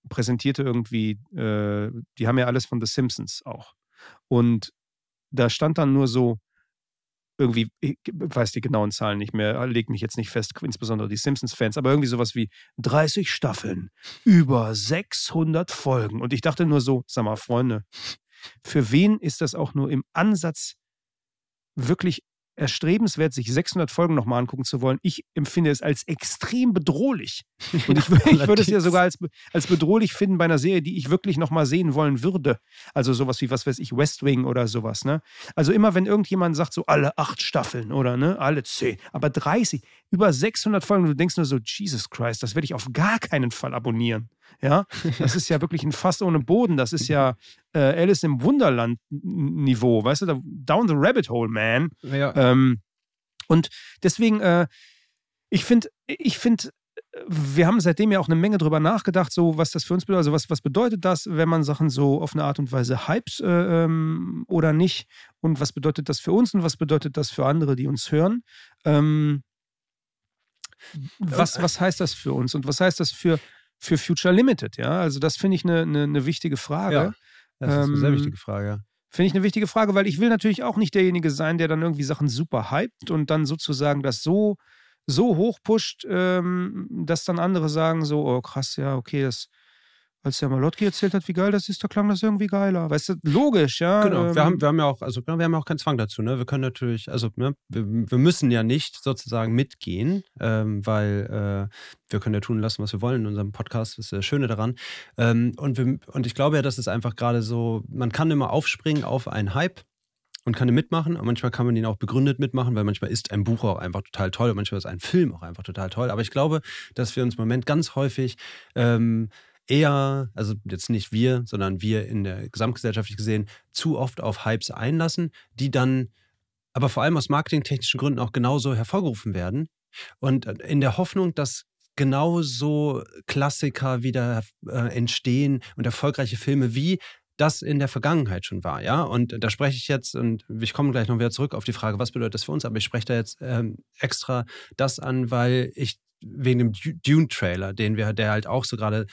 Speaker 1: präsentierte irgendwie, äh, die haben ja alles von The Simpsons auch. Und da stand dann nur so, irgendwie, ich weiß die genauen Zahlen nicht mehr, leg mich jetzt nicht fest, insbesondere die Simpsons-Fans, aber irgendwie sowas wie 30 Staffeln, über 600 Folgen. Und ich dachte nur so, sag mal, Freunde, für wen ist das auch nur im Ansatz wirklich erstrebenswert, sich 600 Folgen nochmal angucken zu wollen. Ich empfinde es als extrem bedrohlich. Und ich, ich würde es ja sogar als, als bedrohlich finden bei einer Serie, die ich wirklich nochmal sehen wollen würde. Also sowas wie, was weiß ich, West Wing oder sowas. Ne? Also immer, wenn irgendjemand sagt, so alle acht Staffeln oder ne, alle zehn, aber 30, über 600 Folgen, du denkst nur so, Jesus Christ, das werde ich auf gar keinen Fall abonnieren. Ja, das ist ja wirklich ein Fass ohne Boden. Das ist ja äh, Alice im Wunderland-Niveau, weißt du, down the rabbit hole, man. Ja. Ähm, und deswegen, äh, ich finde, ich finde, wir haben seitdem ja auch eine Menge drüber nachgedacht, so was das für uns bedeutet. Also was, was bedeutet das, wenn man Sachen so auf eine Art und Weise hypt äh, ähm, oder nicht? Und was bedeutet das für uns und was bedeutet das für andere, die uns hören? Ähm, was, was heißt das für uns und was heißt das für, für Future Limited? Ja, also das finde ich eine, eine, eine, wichtige Frage. Ja,
Speaker 2: das ist eine ähm, sehr wichtige Frage.
Speaker 1: Finde ich eine wichtige Frage, weil ich will natürlich auch nicht derjenige sein, der dann irgendwie Sachen super hypt und dann sozusagen das so, so hoch pusht, ähm, dass dann andere sagen so, oh krass, ja, okay, das als der Malotki erzählt hat, wie geil das ist, da klang das irgendwie geiler. Weißt du, logisch, ja.
Speaker 2: Genau, ähm, wir, haben, wir haben ja auch, also wir haben ja auch keinen Zwang dazu, ne? Wir können natürlich, also ne, wir, wir müssen ja nicht sozusagen mitgehen, ähm, weil äh, wir können ja tun lassen, was wir wollen in unserem Podcast, das ist das Schöne daran. Ähm, und, wir, und ich glaube ja, das ist einfach gerade so, man kann immer aufspringen auf einen Hype und kann ihn mitmachen. Und manchmal kann man ihn auch begründet mitmachen, weil manchmal ist ein Buch auch einfach total toll und manchmal ist ein Film auch einfach total toll. Aber ich glaube, dass wir uns im Moment ganz häufig ähm, eher, also jetzt nicht wir, sondern wir in der gesamtgesellschaftlich gesehen, zu oft auf Hypes einlassen, die dann aber vor allem aus marketingtechnischen Gründen auch genauso hervorgerufen werden. Und äh, in der Hoffnung, dass genauso Klassiker wieder äh, entstehen und erfolgreiche Filme wie das in der Vergangenheit schon war, ja. Und da spreche ich jetzt, und ich komme gleich noch wieder zurück auf die Frage, was bedeutet das für uns, aber ich spreche da jetzt ähm, extra das an, weil ich wegen dem Dune-Trailer, den wir, der halt auch so gerade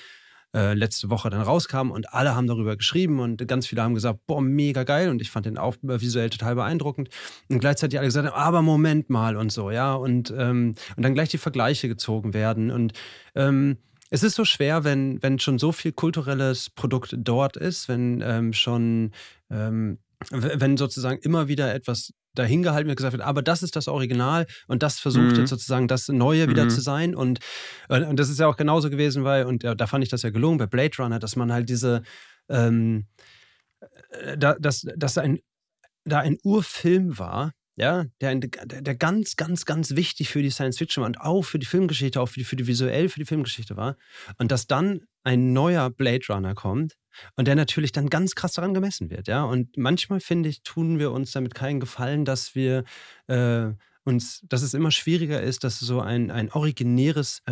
Speaker 2: äh, letzte Woche dann rauskam und alle haben darüber geschrieben und ganz viele haben gesagt, boah, mega geil. Und ich fand den auch visuell total beeindruckend. Und gleichzeitig alle gesagt haben, aber Moment mal und so, ja. Und, ähm, und dann gleich die Vergleiche gezogen werden. Und ähm, es ist so schwer, wenn, wenn schon so viel kulturelles Produkt dort ist, wenn ähm, schon ähm, wenn sozusagen immer wieder etwas dahingehalten wird, gesagt wird, aber das ist das Original und das versucht mhm. jetzt sozusagen das Neue wieder mhm. zu sein. Und, und das ist ja auch genauso gewesen, weil, und da fand ich das ja gelungen bei Blade Runner, dass man halt diese, ähm, äh, da, dass, dass ein, da ein Urfilm war, ja, der, der ganz, ganz, ganz wichtig für die Science Fiction war und auch für die Filmgeschichte, auch für die, für die visuell für die Filmgeschichte war. Und dass dann ein neuer Blade Runner kommt, und der natürlich dann ganz krass daran gemessen wird, ja. Und manchmal, finde ich, tun wir uns damit keinen Gefallen, dass wir äh, uns, dass es immer schwieriger ist, dass so ein, ein originäres, äh,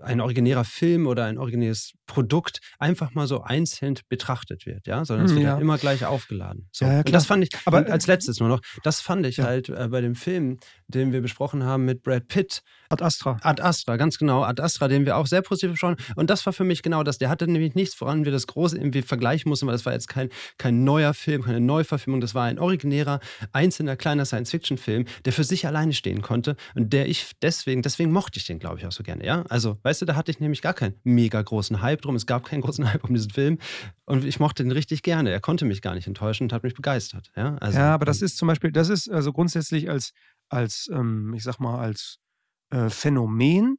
Speaker 2: ein originärer Film oder ein originäres Produkt einfach mal so einzeln betrachtet wird, ja, sondern es hm, wird ja. immer gleich aufgeladen. So. Ja, und das fand ich, aber als letztes nur noch, das fand ich halt äh, bei dem Film, den wir besprochen haben mit Brad Pitt.
Speaker 1: Ad Astra.
Speaker 2: Ad Astra, ganz genau. Ad Astra, den wir auch sehr positiv besprochen Und das war für mich genau das. Der hatte nämlich nichts, woran wir das große irgendwie vergleichen mussten, weil das war jetzt kein, kein neuer Film, keine Neuverfilmung. Das war ein originärer, einzelner, kleiner Science-Fiction-Film, der für sich alleine stehen konnte und der ich deswegen, deswegen mochte ich den, glaube ich, auch so gerne. Ja, also, weißt du, da hatte ich nämlich gar keinen mega großen Hype drum. Es gab keinen großen Hype um diesen Film und ich mochte den richtig gerne. Er konnte mich gar nicht enttäuschen und hat mich begeistert. Ja,
Speaker 1: also, ja aber das ist zum Beispiel, das ist also grundsätzlich als als, ähm, ich sag mal, als äh, Phänomen,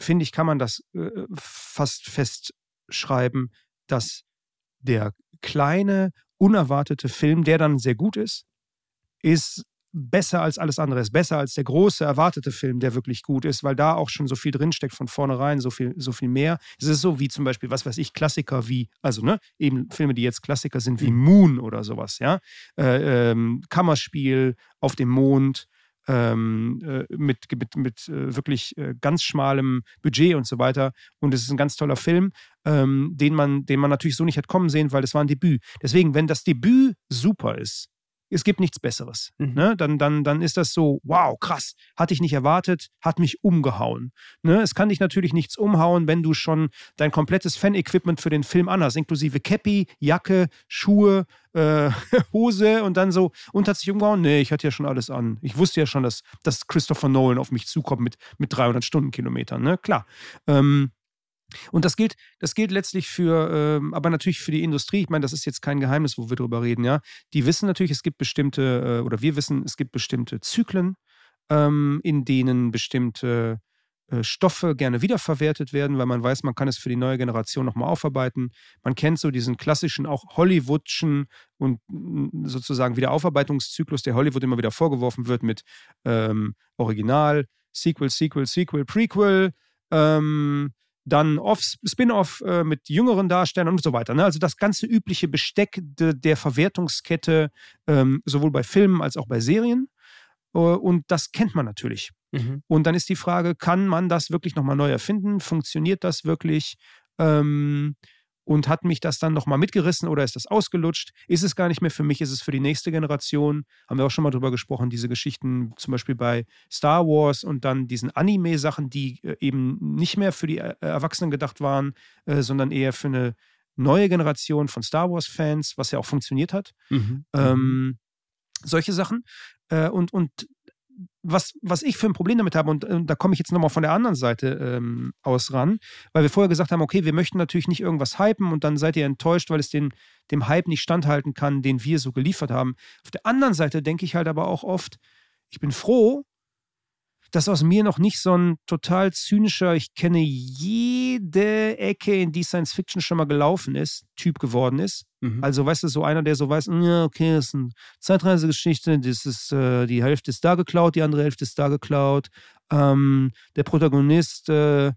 Speaker 1: finde ich, kann man das äh, fast festschreiben, dass der kleine, unerwartete Film, der dann sehr gut ist, ist besser als alles andere, ist besser als der große, erwartete Film, der wirklich gut ist, weil da auch schon so viel drinsteckt von vornherein, so viel, so viel mehr. Es ist so wie zum Beispiel, was weiß ich, Klassiker wie, also ne, eben Filme, die jetzt Klassiker sind wie mhm. Moon oder sowas, ja. Äh, ähm, Kammerspiel auf dem Mond, ähm, äh, mit, mit, mit äh, wirklich äh, ganz schmalem Budget und so weiter. Und es ist ein ganz toller Film, ähm, den, man, den man natürlich so nicht hat kommen sehen, weil es war ein Debüt. Deswegen, wenn das Debüt super ist, es gibt nichts Besseres. Mhm. Ne? Dann, dann, dann ist das so, wow, krass, hatte ich nicht erwartet, hat mich umgehauen. Ne? Es kann dich natürlich nichts umhauen, wenn du schon dein komplettes Fan-Equipment für den Film anhast, inklusive Cappy, Jacke, Schuhe, äh, Hose und dann so, und hat sich umgehauen? Nee, ich hatte ja schon alles an. Ich wusste ja schon, dass, dass Christopher Nolan auf mich zukommt mit, mit 300 Stundenkilometern. Ne? Klar. Ähm, Und das gilt, das gilt letztlich für, ähm, aber natürlich für die Industrie. Ich meine, das ist jetzt kein Geheimnis, wo wir drüber reden, ja. Die wissen natürlich, es gibt bestimmte, äh, oder wir wissen, es gibt bestimmte Zyklen, ähm, in denen bestimmte äh, Stoffe gerne wiederverwertet werden, weil man weiß, man kann es für die neue Generation nochmal aufarbeiten. Man kennt so diesen klassischen, auch Hollywoodschen und mm, sozusagen Wiederaufarbeitungszyklus, der Hollywood immer wieder vorgeworfen wird mit ähm, Original, Sequel, Sequel, Sequel, Prequel, ähm, dann Spin-off äh, mit jüngeren Darstellern und so weiter. Ne? Also das ganze übliche Besteck de, der Verwertungskette, ähm, sowohl bei Filmen als auch bei Serien. Äh, und das kennt man natürlich. Mhm. Und dann ist die Frage, kann man das wirklich nochmal neu erfinden? Funktioniert das wirklich? Ähm, und hat mich das dann nochmal mitgerissen oder ist das ausgelutscht? Ist es gar nicht mehr für mich, ist es für die nächste Generation? Haben wir auch schon mal drüber gesprochen, diese Geschichten zum Beispiel bei Star Wars und dann diesen Anime-Sachen, die äh, eben nicht mehr für die äh, Erwachsenen gedacht waren, äh, sondern eher für eine neue Generation von Star Wars-Fans, was ja auch funktioniert hat. Mhm. Ähm, solche Sachen. Und, und was, was ich für ein Problem damit habe, und, und da komme ich jetzt nochmal von der anderen Seite ähm, aus ran, weil wir vorher gesagt haben, okay, wir möchten natürlich nicht irgendwas hypen und dann seid ihr enttäuscht, weil es den, dem Hype nicht standhalten kann, den wir so geliefert haben. Auf der anderen Seite denke ich halt aber auch oft, ich bin froh, dass aus mir noch nicht so ein total zynischer, ich kenne jede Ecke, in die Science Fiction schon mal gelaufen ist, Typ geworden ist. Mhm. Also, weißt du, so einer, der so weiß, ja, okay, das ist eine Zeitreisegeschichte, das ist, äh, die Hälfte ist da geklaut, die andere Hälfte ist da geklaut. Ähm, der Protagonist äh,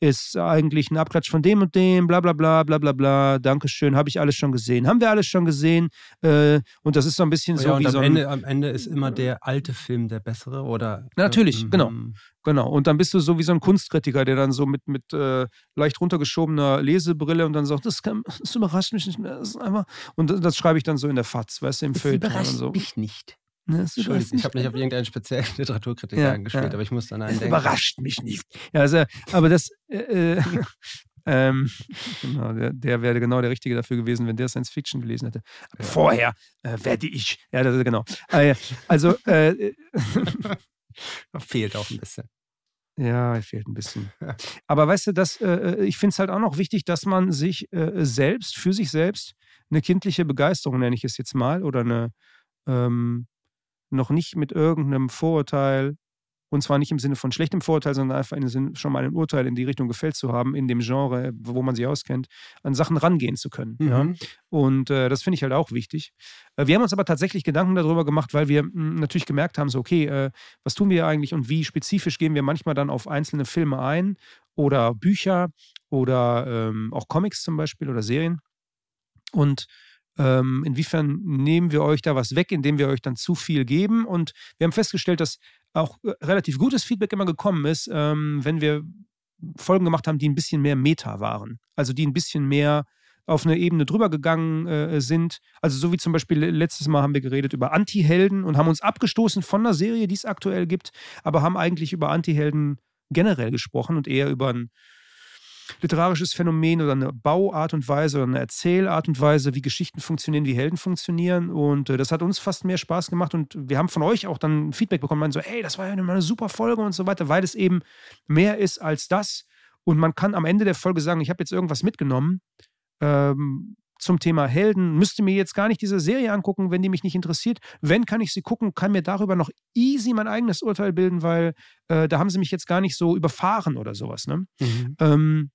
Speaker 1: ist eigentlich ein Abklatsch von dem und dem, bla bla bla bla bla bla, Dankeschön, habe ich alles schon gesehen. Haben wir alles schon gesehen? Äh, und das ist so ein bisschen
Speaker 2: ja,
Speaker 1: so
Speaker 2: und
Speaker 1: wie
Speaker 2: am
Speaker 1: so ein,
Speaker 2: Ende, am Ende ist immer der alte Film der bessere, oder?
Speaker 1: Natürlich, äh, genau. Genau. Und dann bist du so wie so ein Kunstkritiker, der dann so mit, mit äh, leicht runtergeschobener Lesebrille und dann sagt, das, kann, das überrascht mich nicht mehr. Das ist einfach. Und das schreibe ich dann so in der FAZ, weißt du, im Feld. Das
Speaker 2: überrascht
Speaker 1: so.
Speaker 2: mich nicht.
Speaker 1: Ne,
Speaker 2: Entschuldigung, ich habe nicht auf irgendeinen speziellen Literaturkritiker ja, angespielt, ja. aber ich muss an einen
Speaker 1: das
Speaker 2: denken.
Speaker 1: Überrascht mich nicht. Ja, also, aber das, äh, äh ähm, genau, der, der, wäre genau der Richtige dafür gewesen, wenn der Science Fiction gelesen hätte. Ja. Vorher äh, werde ich. Ja, das ist genau. Äh, also, äh,
Speaker 2: fehlt auch ein bisschen.
Speaker 1: Ja, fehlt ein bisschen. Aber weißt du, das, äh, ich finde es halt auch noch wichtig, dass man sich äh, selbst, für sich selbst, eine kindliche Begeisterung, nenne ich es jetzt mal, oder eine, ähm, noch nicht mit irgendeinem Vorurteil, und zwar nicht im Sinne von schlechtem Vorurteil, sondern einfach im Sinne, schon mal ein Urteil in die Richtung gefällt zu haben, in dem Genre, wo man sich auskennt, an Sachen rangehen zu können. Mhm. Ja? Und äh, das finde ich halt auch wichtig. Äh, wir haben uns aber tatsächlich Gedanken darüber gemacht, weil wir mh, hm, natürlich gemerkt haben, so, okay, äh, was tun wir eigentlich und wie spezifisch gehen wir manchmal dann auf einzelne Filme ein oder Bücher oder ähm, auch Comics zum Beispiel oder Serien. Und ähm, inwiefern nehmen wir euch da was weg, indem wir euch dann zu viel geben? Und wir haben festgestellt, dass auch äh, relativ gutes Feedback immer gekommen ist, ähm, wenn wir Folgen gemacht haben, die ein bisschen mehr Meta waren. Also die ein bisschen mehr auf eine Ebene drüber gegangen äh, sind. Also so wie zum Beispiel letztes Mal haben wir geredet über Anti-Helden und haben uns abgestoßen von einer Serie, die es aktuell gibt, aber haben eigentlich über Anti-Helden generell gesprochen und eher über ein literarisches Phänomen oder eine Bauart und Weise oder eine Erzählart und Weise, wie Geschichten funktionieren, wie Helden funktionieren. Und äh, das hat uns fast mehr Spaß gemacht. Und wir haben von euch auch dann Feedback bekommen, meinen so, hey, das war ja eine super Folge und so weiter, weil es eben mehr ist als das. Und man kann am Ende der Folge sagen, ich habe jetzt irgendwas mitgenommen. Ähm, zum Thema Helden, müsste mir jetzt gar nicht diese Serie angucken, wenn die mich nicht interessiert. Wenn, kann ich sie gucken, kann mir darüber noch easy mein eigenes Urteil bilden, weil äh, da haben sie mich jetzt gar nicht so überfahren oder sowas. Ne? Mhm. Ähm,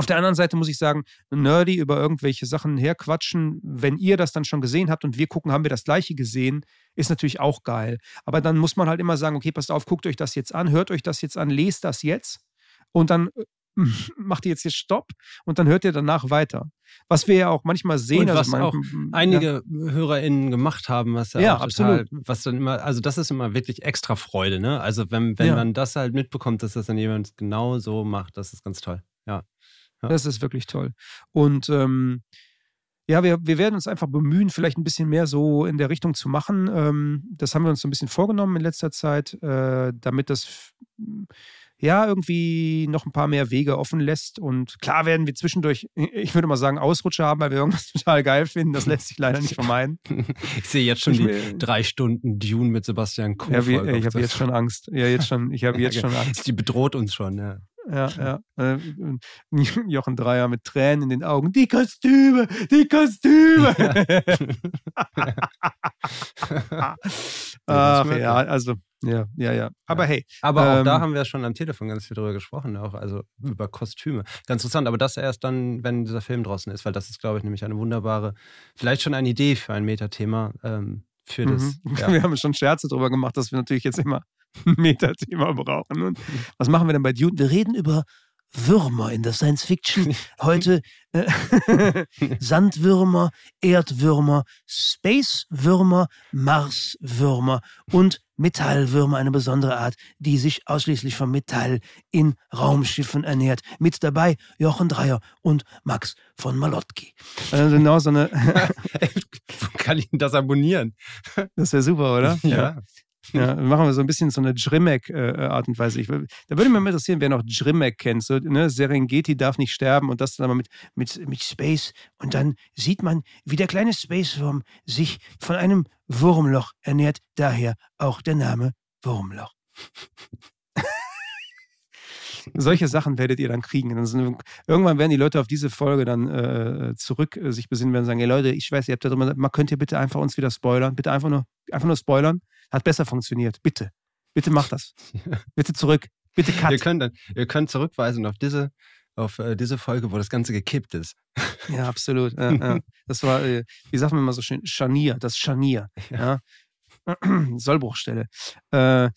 Speaker 1: auf der anderen Seite muss ich sagen, nerdy über irgendwelche Sachen herquatschen, wenn ihr das dann schon gesehen habt und wir gucken, haben wir das gleiche gesehen, ist natürlich auch geil. Aber dann muss man halt immer sagen, okay, passt auf, guckt euch das jetzt an, hört euch das jetzt an, lest das jetzt und dann äh, macht ihr jetzt hier Stopp und dann hört ihr danach weiter. Was wir ja auch manchmal sehen.
Speaker 2: Und also was also auch einige ja. HörerInnen gemacht haben, was ja,
Speaker 1: ja
Speaker 2: total, was dann immer, also das ist immer wirklich extra Freude, ne? Also wenn, wenn ja. man das halt mitbekommt, dass das dann jemand genau so macht, das ist ganz toll. Ja.
Speaker 1: Ja. Das ist wirklich toll. Und ähm, ja, wir, wir werden uns einfach bemühen, vielleicht ein bisschen mehr so in der Richtung zu machen. Ähm, das haben wir uns so ein bisschen vorgenommen in letzter Zeit, äh, damit das ja irgendwie noch ein paar mehr Wege offen lässt. Und klar werden wir zwischendurch, ich würde mal sagen, Ausrutscher haben, weil wir irgendwas total geil finden. Das lässt sich leider nicht vermeiden.
Speaker 2: ich sehe jetzt schon ich die drei Stunden Dune mit Sebastian Kuh.
Speaker 1: Ja, wie, ich habe jetzt schon Angst. Ja, jetzt schon, ich habe jetzt ja, schon Angst.
Speaker 2: Die bedroht uns schon, ja.
Speaker 1: ja, ja. Äh, Jochen Dreier mit Tränen in den Augen. Die Kostüme, die Kostüme. Ach ja, also ja, ja, ja. Aber hey.
Speaker 2: Aber auch ähm, da haben wir schon am Telefon ganz viel drüber gesprochen, auch also über Kostüme. Ganz interessant, aber das erst dann, wenn dieser Film draußen ist, weil das ist, glaube ich, nämlich eine wunderbare, vielleicht schon eine Idee für ein Metathema ähm, für das.
Speaker 1: Mhm. Ja. Wir haben schon Scherze drüber gemacht, dass wir natürlich jetzt immer ein Metathema brauchen. Und was machen wir denn bei Dune? Wir reden über Würmer in der Science Fiction. Heute äh, Sandwürmer, Erdwürmer, Spacewürmer, Marswürmer und Metallwürmer, eine besondere Art, die sich ausschließlich vom Metall in Raumschiffen ernährt. Mit dabei Jochen Dreier und Max von Malotki.
Speaker 2: Also genau so eine. Kann ich das abonnieren?
Speaker 1: Das wäre super, oder?
Speaker 2: Ja. ja.
Speaker 1: Ja, machen wir so ein bisschen so eine Drimek-Art und Weise. Ich, da würde mich mal interessieren, wer noch Drimek kennt. So, ne? Serengeti darf nicht sterben und das dann aber mit, mit, mit Space. Und dann sieht man, wie der kleine Spacewurm sich von einem Wurmloch ernährt. Daher auch der Name Wurmloch. Solche Sachen werdet ihr dann kriegen. Dann irgendwann werden die Leute auf diese Folge dann äh, zurück äh, sich besinnen werden und sagen: Hey Leute, ich weiß, ihr habt da drüber, mal könnt ihr bitte einfach uns wieder spoilern? Bitte einfach nur, einfach nur spoilern. Hat besser funktioniert. Bitte. Bitte macht das. Bitte zurück. Bitte cut.
Speaker 2: Ihr könnt, dann, ihr könnt zurückweisen auf diese, auf äh, diese Folge, wo das Ganze gekippt ist.
Speaker 1: Ja, absolut. Ja, ja. Das war, äh, wie sagt man immer so schön, Scharnier, das Scharnier. Ja. ja. Sollbruchstelle. Äh,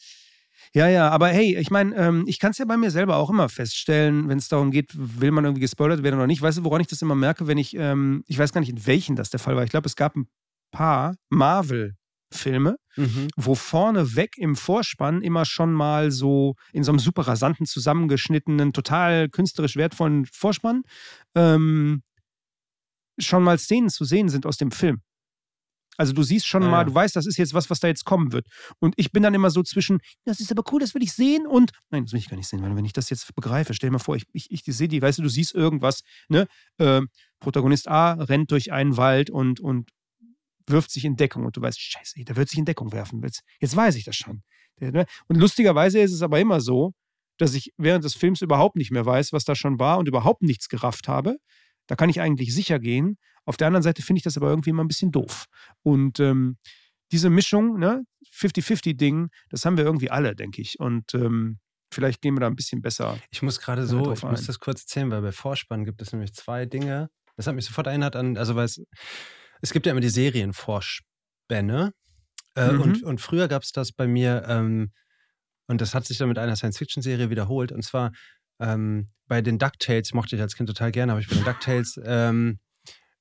Speaker 1: ja, ja, aber hey, ich meine, ähm, ich kann es ja bei mir selber auch immer feststellen, wenn es darum geht, will man irgendwie gespoilert werden oder nicht. Weißt du, woran ich das immer merke, wenn ich, ähm, ich weiß gar nicht, in welchen das der Fall war. Ich glaube, es gab ein paar Marvel- Filme, mhm. wo vorne weg im Vorspann immer schon mal so in so einem super rasanten, zusammengeschnittenen, total künstlerisch wertvollen Vorspann ähm, schon mal Szenen zu sehen sind aus dem Film. Also du siehst schon ja, mal, du weißt, das ist jetzt was, was da jetzt kommen wird. Und ich bin dann immer so zwischen, das ist aber cool, das will ich sehen und nein, das will ich gar nicht sehen, weil wenn ich das jetzt begreife, stell dir mal vor, ich, ich, ich sehe die, weißt du, du siehst irgendwas, ne? Äh, Protagonist A rennt durch einen Wald und, und wirft sich in Deckung und du weißt, scheiße, der wird sich in Deckung werfen. Jetzt, jetzt weiß ich das schon. Ne? Und lustigerweise ist es aber immer so, dass ich während des Films überhaupt nicht mehr weiß, was da schon war und überhaupt nichts gerafft habe. Da kann ich eigentlich sicher gehen. Auf der anderen Seite finde ich das aber irgendwie immer ein bisschen doof. Und ähm, diese Mischung, ne, 50-50-Ding, das haben wir irgendwie alle, denke ich. Und ähm, vielleicht gehen wir da ein bisschen besser.
Speaker 2: Ich muss gerade so, ich muss das kurz erzählen, weil bei Vorspann gibt es nämlich zwei Dinge. Das hat mich sofort erinnert an, also weil es es gibt ja immer die Serienvorspänne. Äh, mhm. und, und früher gab es das bei mir, ähm, und das hat sich dann mit einer Science-Fiction-Serie wiederholt. Und zwar ähm, bei den DuckTales, mochte ich als Kind total gerne, habe ich bei den DuckTales, ähm,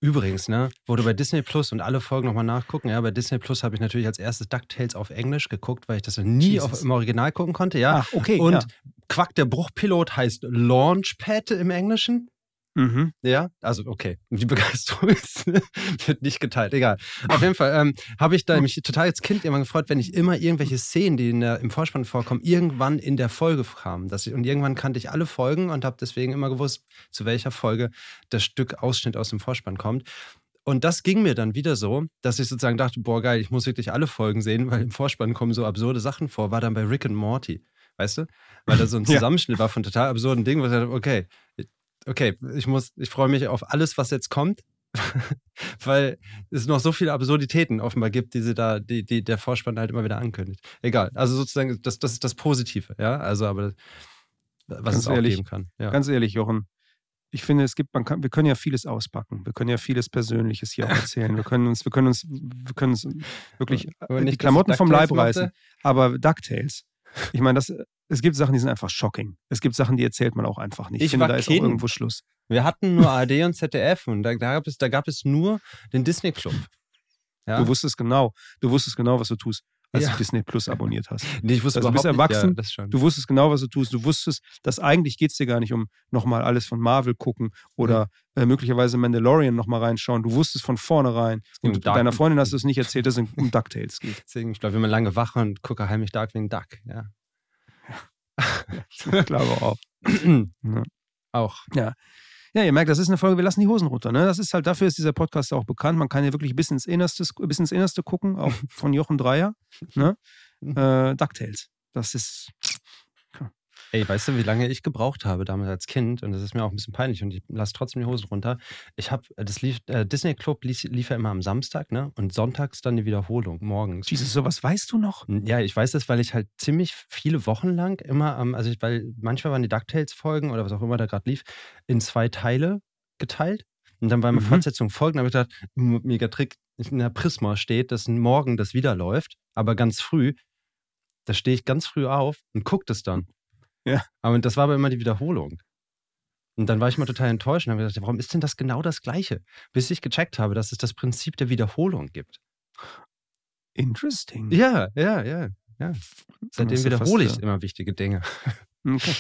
Speaker 2: übrigens, ne, wurde bei Disney Plus und alle Folgen nochmal nachgucken. Ja, bei Disney Plus habe ich natürlich als erstes DuckTales auf Englisch geguckt, weil ich das nie auf, im Original gucken konnte. Ja,
Speaker 1: Ach, okay.
Speaker 2: Und
Speaker 1: ja.
Speaker 2: Quack, der Bruchpilot heißt Launchpad im Englischen. Mhm. Ja, also okay. Die Begeisterung ist, wird nicht geteilt. Egal. Auf jeden Fall ähm, habe ich da mich total als Kind immer gefreut, wenn ich immer irgendwelche Szenen, die in der, im Vorspann vorkommen, irgendwann in der Folge kamen. Dass ich, und irgendwann kannte ich alle Folgen und habe deswegen immer gewusst, zu welcher Folge das Stück Ausschnitt aus dem Vorspann kommt. Und das ging mir dann wieder so, dass ich sozusagen dachte, boah geil, ich muss wirklich alle Folgen sehen, weil im Vorspann kommen so absurde Sachen vor. War dann bei Rick and Morty weißt du? Weil da so ein Zusammenschnitt ja. war von total absurden Dingen, wo ich dachte, okay, okay, ich muss, ich freue mich auf alles, was jetzt kommt, weil es noch so viele Absurditäten offenbar gibt, die sie da, die, die der Vorspann halt immer wieder ankündigt. Egal, also sozusagen, das, das ist das Positive, ja, also aber was ganz es auch ehrlich, geben kann. Ja.
Speaker 1: Ganz ehrlich, Jochen, ich finde, es gibt, man kann, wir können ja vieles auspacken. Wir können ja vieles Persönliches hier auch erzählen. Wir können uns, wir können uns, wir können uns wirklich die Klamotten vom Leib reißen. Aber DuckTales, ich meine, das, es gibt Sachen, die sind einfach shocking. Es gibt Sachen, die erzählt man auch einfach nicht.
Speaker 2: Ich, ich finde, da
Speaker 1: ist
Speaker 2: kind.
Speaker 1: auch irgendwo Schluss.
Speaker 2: Wir hatten nur ARD und ZDF und da, da, gab es, da gab es nur den Disney Club.
Speaker 1: Ja? Du wusstest genau, du wusstest genau, was du tust als ja. du Disney Plus abonniert hast.
Speaker 2: Nee, ich wusste
Speaker 1: also, du bist erwachsen,
Speaker 2: nicht, ja,
Speaker 1: du wusstest genau, was du tust. Du wusstest, dass eigentlich geht es dir gar nicht um nochmal alles von Marvel gucken oder mhm. äh, möglicherweise Mandalorian nochmal reinschauen. Du wusstest von vornhein. Und Dark deiner Freundin hast du es nicht erzählt, dass es um DuckTales geht.
Speaker 2: Deswegen, ich glaube, wenn man lange wach und gucke heimlich Darkwing Duck, ja.
Speaker 1: ich glaube auch.
Speaker 2: ja. Auch.
Speaker 1: Ja. Ja, ihr merkt, das ist eine Folge, wir lassen die Hosen runter. Ne? Das ist halt, dafür ist dieser Podcast auch bekannt. Man kann ja wirklich bis ins Innerste, bis ins Innerste gucken, auch von Jochen Dreier. Ne? Mhm. Äh, DuckTales. Das ist.
Speaker 2: Ey, weißt du, wie lange ich gebraucht habe damals als Kind? Und das ist mir auch ein bisschen peinlich und ich lasse trotzdem die Hosen runter. Ich habe, das lief, äh, Disney Club lief, lief, ja immer am Samstag, ne? Und sonntags dann die Wiederholung, morgens.
Speaker 1: Jesus, sowas weißt du noch?
Speaker 2: Ja, ich weiß das, weil ich halt ziemlich viele Wochen lang immer, ähm, also ich, weil manchmal waren die DuckTales-Folgen oder was auch immer da gerade lief, in zwei Teile geteilt. Und dann war eine mhm. Fortsetzung folgen, habe ich gedacht, mega Trick, in der Prisma steht, dass morgen das wieder läuft, aber ganz früh. Da stehe ich ganz früh auf und gucke das dann.
Speaker 1: Ja.
Speaker 2: Aber das war aber immer die Wiederholung. Und dann war ich mal total enttäuscht und habe gedacht, warum ist denn das genau das Gleiche? Bis ich gecheckt habe, dass es das Prinzip der Wiederholung gibt.
Speaker 1: Interesting.
Speaker 2: Ja, ja, ja. ja. Seitdem wiederhole ich immer wichtige Dinge.
Speaker 1: Okay.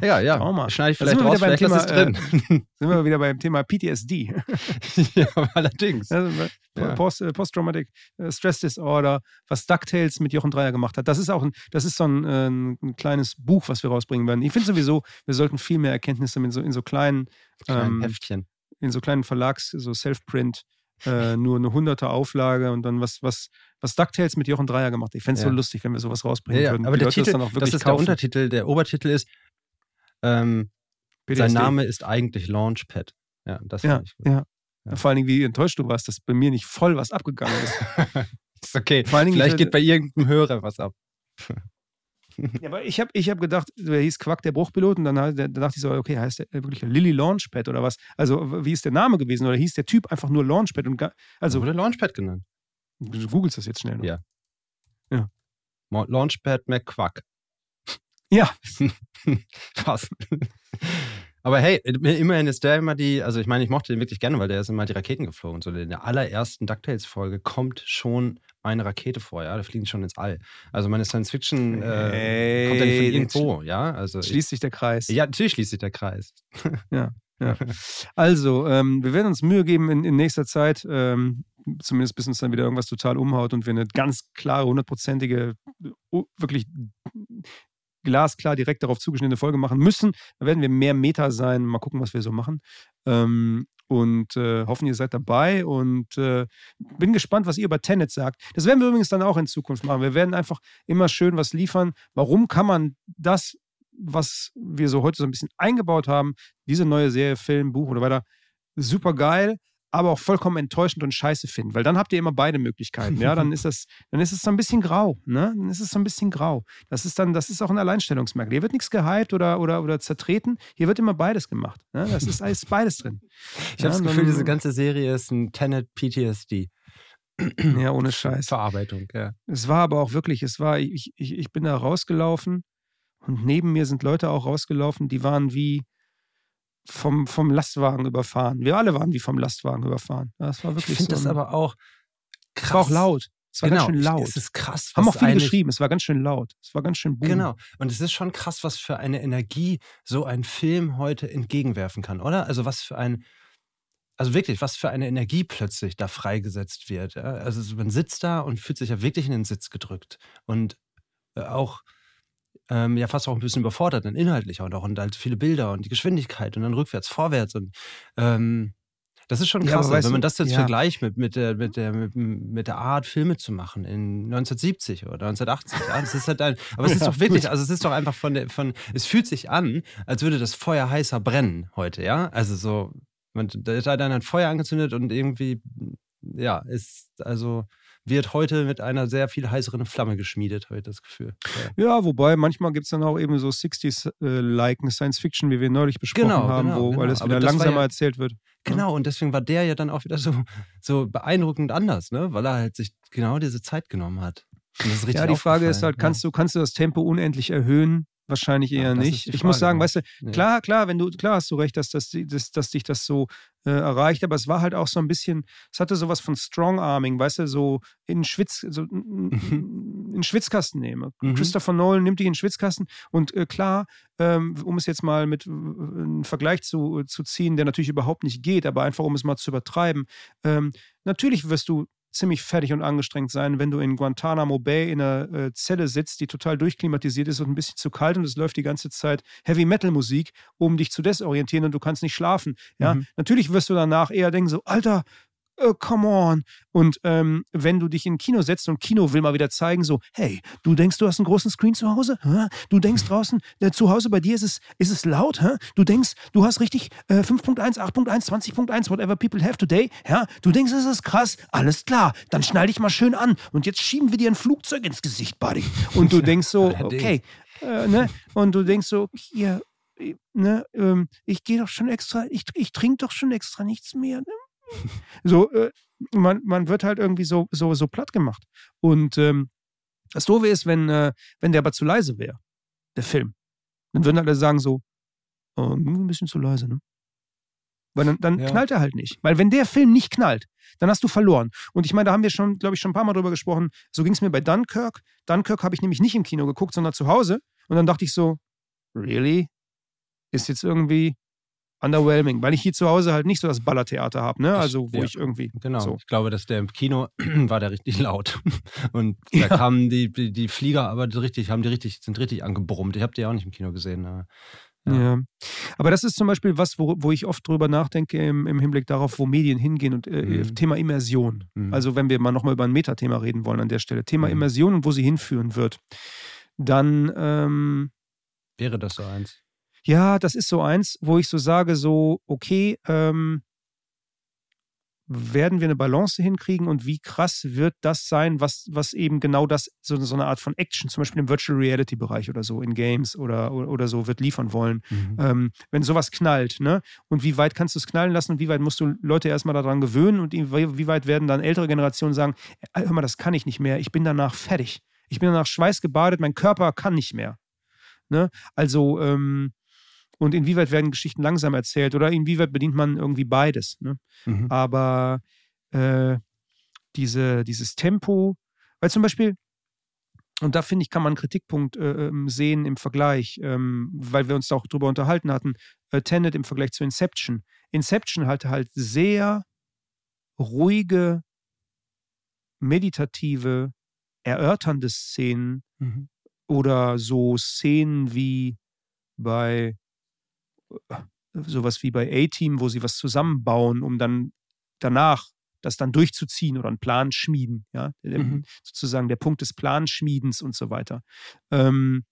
Speaker 2: Ja, ja. ja.
Speaker 1: Trauma.
Speaker 2: Schneide ich vielleicht raus,
Speaker 1: beim
Speaker 2: Thema,
Speaker 1: drin. Äh, sind wir wieder beim Thema PTSD.
Speaker 2: ja, allerdings.
Speaker 1: Also, ja. Post, äh, Post-Traumatic äh, Stress Disorder, was DuckTales mit Jochen Dreier gemacht hat. Das ist auch ein, das ist so ein, äh, ein kleines Buch, was wir rausbringen werden. Ich finde sowieso, wir sollten viel mehr Erkenntnisse in so, in so kleinen,
Speaker 2: kleinen ähm, Heftchen.
Speaker 1: In so kleinen Verlags, so Self-Print, äh, nur eine hunderte Auflage und dann was, was, was DuckTales mit Jochen Dreier gemacht. Ich fände es ja. so lustig, wenn wir sowas rausbringen
Speaker 2: ja,
Speaker 1: würden.
Speaker 2: Aber der Leute Titel, das, dann auch wirklich das ist kaufen. der Untertitel. Der Obertitel ist ähm, sein Name ist eigentlich Launchpad. Ja, das
Speaker 1: ja, ja. ja. Vor allen Dingen, wie enttäuscht du warst, dass bei mir nicht voll was abgegangen ist.
Speaker 2: ist okay. Vor allen Dingen, Vielleicht geht bei irgendeinem Hörer was ab.
Speaker 1: Ja, aber ich habe ich hab gedacht, der hieß Quack der Bruchpilot und dann, dann dachte ich so, okay, heißt der wirklich Lilly Launchpad oder was? Also, wie ist der Name gewesen? Oder hieß der Typ einfach nur Launchpad? Und also,
Speaker 2: wurde Launchpad genannt.
Speaker 1: Du googelst das jetzt schnell noch.
Speaker 2: Ja.
Speaker 1: Ja.
Speaker 2: Launchpad McQuack.
Speaker 1: Ja.
Speaker 2: Krass. Aber hey, immerhin ist der immer die, also ich meine, ich mochte den wirklich gerne, weil der ist immer die Raketen geflogen. So in der allerersten DuckTales-Folge kommt schon eine Rakete vor, ja, da fliegen schon ins All. Also meine Science-Fiction äh, hey, kommt ja nicht von irgendwo, ja. Also
Speaker 1: schließt sich der Kreis.
Speaker 2: Ja, natürlich schließt sich der Kreis.
Speaker 1: ja. Ja. Also, ähm, wir werden uns Mühe geben in, in nächster Zeit, ähm, zumindest bis uns dann wieder irgendwas total umhaut und wir eine ganz klare, hundertprozentige, wirklich glasklar direkt darauf zugeschnittene Folge machen müssen. Da werden wir mehr Meta sein. Mal gucken, was wir so machen. Ähm, und äh, hoffen, ihr seid dabei und äh, bin gespannt, was ihr über Tenet sagt. Das werden wir übrigens dann auch in Zukunft machen. Wir werden einfach immer schön was liefern. Warum kann man das, was wir so heute so ein bisschen eingebaut haben, diese neue Serie, Film, Buch oder weiter, super geil, aber auch vollkommen enttäuschend und scheiße finden, weil dann habt ihr immer beide Möglichkeiten. Ja, dann ist das, dann ist es so ein bisschen grau, ne? Dann ist es so ein bisschen grau. Das ist dann, das ist auch ein Alleinstellungsmerkmal. Hier wird nichts gehypt oder, oder, oder zertreten. Hier wird immer beides gemacht. Ne? Das ist, ist beides drin.
Speaker 2: Ich ja, habe das Gefühl, diese ganze Serie ist ein Tenet PTSD.
Speaker 1: Ja, ohne Scheiß.
Speaker 2: Verarbeitung, ja.
Speaker 1: Es war aber auch wirklich, es war, ich, ich, ich bin da rausgelaufen und neben mir sind Leute auch rausgelaufen, die waren wie, vom, vom Lastwagen überfahren. Wir alle waren wie vom Lastwagen überfahren. Das war wirklich
Speaker 2: ich finde
Speaker 1: so
Speaker 2: das aber auch krass.
Speaker 1: Es war auch laut. Es war
Speaker 2: genau.
Speaker 1: ganz schön laut.
Speaker 2: Es ist krass.
Speaker 1: Haben auch viele geschrieben. Es war ganz schön laut. Es war ganz schön boom.
Speaker 2: Genau. Und es ist schon krass, was für eine Energie so ein Film heute entgegenwerfen kann, oder? Also was für ein, also wirklich, was für eine Energie plötzlich da freigesetzt wird. Also man sitzt da und fühlt sich ja wirklich in den Sitz gedrückt. Und äh, auch ähm, ja fast auch ein bisschen überfordert, dann inhaltlich auch noch und halt viele Bilder und die Geschwindigkeit und dann rückwärts, vorwärts und ähm, das ist schon krass, ja, also, wenn man das jetzt ja. vergleicht mit, mit, der, mit, der, mit, mit der Art, Filme zu machen in 1970 oder 1980. Ja, das ist halt ein, aber es ist doch wirklich, also es ist doch einfach von der, von, es fühlt sich an, als würde das Feuer heißer brennen heute, ja. Also so, man, da halt dann ein Feuer angezündet und irgendwie, ja, ist, also wird heute mit einer sehr viel heißeren Flamme geschmiedet, habe ich das Gefühl.
Speaker 1: Ja, ja wobei manchmal gibt es dann auch eben so 60s-like äh, Science Fiction, wie wir neulich besprochen
Speaker 2: genau,
Speaker 1: haben,
Speaker 2: genau,
Speaker 1: wo
Speaker 2: genau.
Speaker 1: alles wieder langsamer
Speaker 2: ja,
Speaker 1: erzählt wird.
Speaker 2: Genau, ja. und deswegen war der ja dann auch wieder so, so beeindruckend anders, ne? weil er halt sich genau diese Zeit genommen hat.
Speaker 1: ja, die Frage ist halt, kannst, du, kannst du das Tempo unendlich erhöhen? Wahrscheinlich eher ja, nicht. Ich muss sagen, weißt du, klar, klar, wenn du, klar hast du recht, dass, dass, dass, dass dich das so äh, erreicht, aber es war halt auch so ein bisschen, es hatte sowas von Strong Arming, weißt du, so in Schwitz, so in Schwitzkasten nehme. Mhm. Christopher Nolan nimmt dich in den Schwitzkasten und äh, klar, ähm, um es jetzt mal mit äh, einem Vergleich zu, zu ziehen, der natürlich überhaupt nicht geht, aber einfach um es mal zu übertreiben, ähm, natürlich wirst du ziemlich fertig und angestrengt sein, wenn du in Guantanamo Bay in einer äh, Zelle sitzt, die total durchklimatisiert ist und ein bisschen zu kalt und es läuft die ganze Zeit Heavy Metal Musik, um dich zu desorientieren und du kannst nicht schlafen. Ja, mhm. natürlich wirst du danach eher denken so, Alter, uh, come on. Und ähm, wenn du dich in Kino setzt und Kino will mal wieder zeigen, so, hey, du denkst, du hast einen großen Screen zu Hause? Hä? Du denkst draußen, äh, zu Hause bei dir ist es, ist es laut? Hä? Du denkst, du hast richtig äh, 5.1, 8.1, 20.1, whatever people have today? Ja? Du denkst, es ist krass? Alles klar, dann schnall dich mal schön an und jetzt schieben wir dir ein Flugzeug ins Gesicht, Buddy. Und du denkst so, okay, äh, ne? Und du denkst so, hier, ne, ähm, ich gehe doch schon extra, ich, ich trinke doch schon extra nichts mehr. Ne? So, äh, man, man wird halt irgendwie so, so, so platt gemacht. Und ähm, das Doofe ist, wenn, äh, wenn der aber zu leise wäre, der Film, dann würden alle sagen so, oh, ein bisschen zu leise, ne? Weil dann, dann ja. knallt er halt nicht. Weil wenn der Film nicht knallt, dann hast du verloren. Und ich meine, da haben wir schon, glaube ich, schon ein paar Mal drüber gesprochen. So ging es mir bei Dunkirk. Dunkirk habe ich nämlich nicht im Kino geguckt, sondern zu Hause. Und dann dachte ich so, really? Ist jetzt irgendwie underwhelming, weil ich hier zu Hause halt nicht so das Ballertheater habe, ne? Also wo ja, ich irgendwie.
Speaker 2: Genau.
Speaker 1: So.
Speaker 2: Ich glaube, dass der im Kino war der richtig laut. Und da ja. kamen die, die, die, Flieger aber richtig, haben die richtig, sind richtig angebrummt. Ich habe die auch nicht im Kino gesehen.
Speaker 1: Ja. ja. Aber das ist zum Beispiel was, wo, wo ich oft drüber nachdenke im, im Hinblick darauf, wo Medien hingehen und äh, mhm. Thema Immersion. Mhm. Also wenn wir mal nochmal über ein Metathema reden wollen an der Stelle. Thema mhm. Immersion und wo sie hinführen wird. Dann ähm,
Speaker 2: wäre das so eins.
Speaker 1: Ja, das ist so eins, wo ich so sage, so, okay, ähm, werden wir eine Balance hinkriegen und wie krass wird das sein, was, was eben genau das, so, so eine Art von Action, zum Beispiel im Virtual Reality Bereich oder so, in Games oder, oder so, wird liefern wollen. Mhm. Ähm, wenn sowas knallt, ne? Und wie weit kannst du es knallen lassen und wie weit musst du Leute erstmal daran gewöhnen und wie weit werden dann ältere Generationen sagen, äh, hör mal, das kann ich nicht mehr, ich bin danach fertig. Ich bin danach schweißgebadet, mein Körper kann nicht mehr. Ne? Also, ähm, und inwieweit werden Geschichten langsam erzählt oder inwieweit bedient man irgendwie beides. Ne? Mhm. Aber äh, diese, dieses Tempo, weil zum Beispiel, und da finde ich, kann man einen Kritikpunkt äh, ähm, sehen im Vergleich, ähm, weil wir uns da auch drüber unterhalten hatten, äh, Tenet im Vergleich zu Inception. Inception hatte halt sehr ruhige, meditative, erörternde Szenen mhm. oder so Szenen wie bei sowas wie bei A-Team, wo sie was zusammenbauen, um dann danach das dann durchzuziehen oder einen Plan schmieden, ja, mhm. sozusagen der Punkt des Planschmiedens und so weiter. Ähm,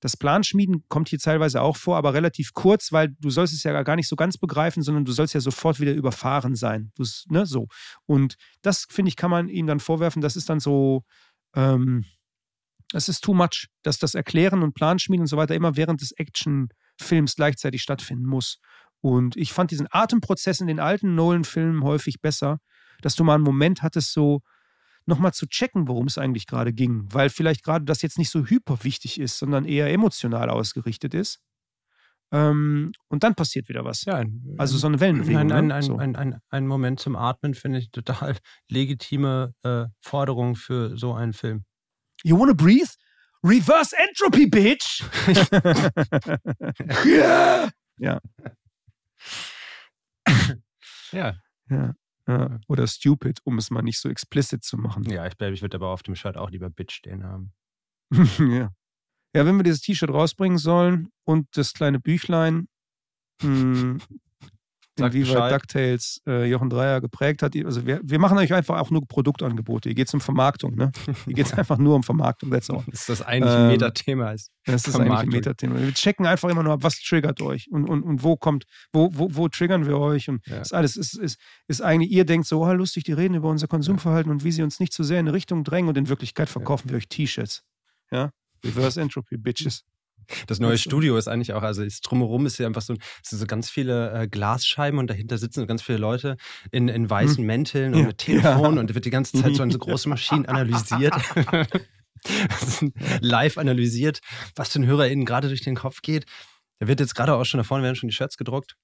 Speaker 1: das Planschmieden kommt hier teilweise auch vor, aber relativ kurz, weil du sollst es ja gar nicht so ganz begreifen, sondern du sollst ja sofort wieder überfahren sein. Ne, so. Und das, finde ich, kann man ihm dann vorwerfen, das ist dann so, ähm, das ist too much, dass das Erklären und Planschmieden und so weiter immer während des Action- Films gleichzeitig stattfinden muss. Und ich fand diesen Atemprozess in den alten Nolan-Filmen häufig besser, dass du mal einen Moment hattest, so nochmal zu checken, worum es eigentlich gerade ging. Weil vielleicht gerade das jetzt nicht so hyper wichtig ist, sondern eher emotional ausgerichtet ist. Ähm, und dann passiert wieder was. Ja, ein, also so eine Wellenbewegung.
Speaker 2: Ein,
Speaker 1: ein,
Speaker 2: so. ein, ein, Moment zum Atmen finde ich total legitime äh, Forderung für so einen Film.
Speaker 1: You wanna breathe? Reverse Entropy, Bitch! ja. ja. Ja. Ja. Ja. Oder stupid, um es mal nicht so explicit zu machen.
Speaker 2: Ja, ich glaube, ich würde aber auf dem Shirt auch lieber Bitch stehen haben.
Speaker 1: ja. Ja, wenn wir dieses T-Shirt rausbringen sollen und das kleine Büchlein, mh, hm, inwieweit DuckTales äh, Jochen Dreier geprägt hat. Also wir, wir machen euch einfach auch nur Produktangebote. Hier geht es um Vermarktung. Ne? Hier geht es einfach nur um Vermarktung. That's all.
Speaker 2: Das ist das eigentlich ähm, ein Metathema.
Speaker 1: Ist das ist eigentlich ein Metathema. Wir checken einfach immer nur ab, was triggert euch und, und, und wo kommt, wo, wo, wo triggern wir euch und ja. das alles ist, ist, ist eigentlich, ihr denkt so, oh, lustig, die reden über unser Konsumverhalten ja. und wie sie uns nicht zu so sehr in eine Richtung drängen und in Wirklichkeit verkaufen ja. wir euch T-Shirts. Ja? Reverse Entropy, Bitches.
Speaker 2: Das neue Studio ist eigentlich auch, also ist, drumherum ist ja einfach so, sind so ganz viele äh, Glasscheiben und dahinter sitzen ganz viele Leute in, in weißen hm. Mänteln und ja. mit Telefon ja. und wird die ganze Zeit so an so große Maschinen analysiert. live analysiert, was den HörerInnen gerade durch den Kopf geht. Da wird jetzt gerade auch schon da vorne werden schon die Shirts gedruckt.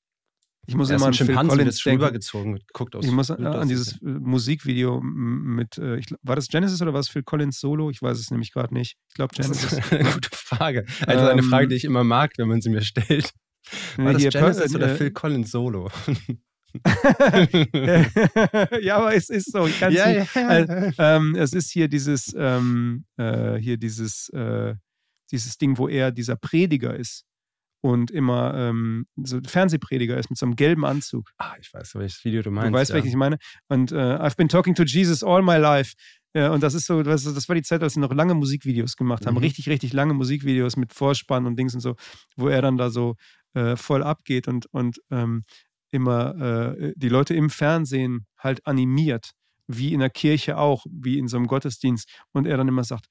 Speaker 1: Ich muss immer an Phil Collins
Speaker 2: denken. rübergezogen, guckt aus.
Speaker 1: Ich muss an, an dieses äh, Musikvideo mit, äh, ich, war das Genesis oder war es Phil Collins Solo? Ich weiß es nämlich gerade nicht. Ich glaube Genesis.
Speaker 2: Das ist eine gute Frage. Also ähm, eine Frage, die ich immer mag, wenn man sie mir stellt. War das Genesis oder äh, Phil Collins Solo?
Speaker 1: ja, aber es ist so. Ich ja, ja. Äh, ähm, es ist hier dieses, ähm, äh, hier dieses, äh, dieses Ding, wo er dieser Prediger ist und immer ähm, so Fernsehprediger ist mit so einem gelben Anzug.
Speaker 2: Ah, ich weiß, welches Video du meinst.
Speaker 1: Du weißt, ja. welches ich meine. Und äh, I've been talking to Jesus all my life. Ja, und das ist so, das, das war die Zeit, als sie noch lange Musikvideos gemacht haben. Mhm. Richtig, richtig lange Musikvideos mit Vorspann und Dings und so, wo er dann da so äh, voll abgeht und, und ähm, immer äh, die Leute im Fernsehen halt animiert, wie in der Kirche auch, wie in so einem Gottesdienst. Und er dann immer sagt,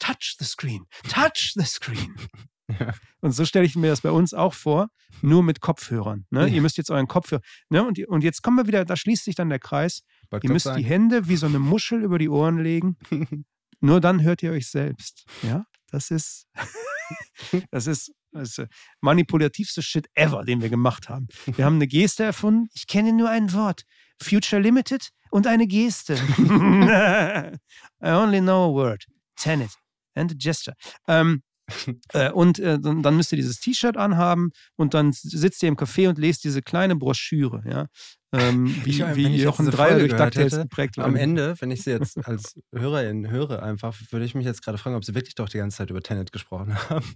Speaker 1: touch the screen, touch the screen. Ja. Und so stelle ich mir das bei uns auch vor, nur mit Kopfhörern. Ne? Ja. Ihr müsst jetzt euren Kopfhörer. Ne? Und, und jetzt kommen wir wieder, da schließt sich dann der Kreis. Wollt ihr müsst sagen. die Hände wie so eine Muschel über die Ohren legen. nur dann hört ihr euch selbst. Ja, das ist, das ist das ist manipulativste Shit ever, den wir gemacht haben. Wir haben eine Geste erfunden. Ich kenne nur ein Wort. Future Limited und eine Geste. I only know a word. Tenet and a gesture. Ähm, äh, und äh, dann, müsst ihr dieses T-Shirt anhaben und dann sitzt ihr im Café und lest diese kleine Broschüre, ja. Ähm, wie, ich, wie Jochen Dreier durch DuckTales geprägt
Speaker 2: Am Ende, wenn ich sie jetzt als Hörerin höre, einfach, würde ich mich jetzt gerade fragen, ob sie wirklich doch die ganze Zeit über Tenet gesprochen haben.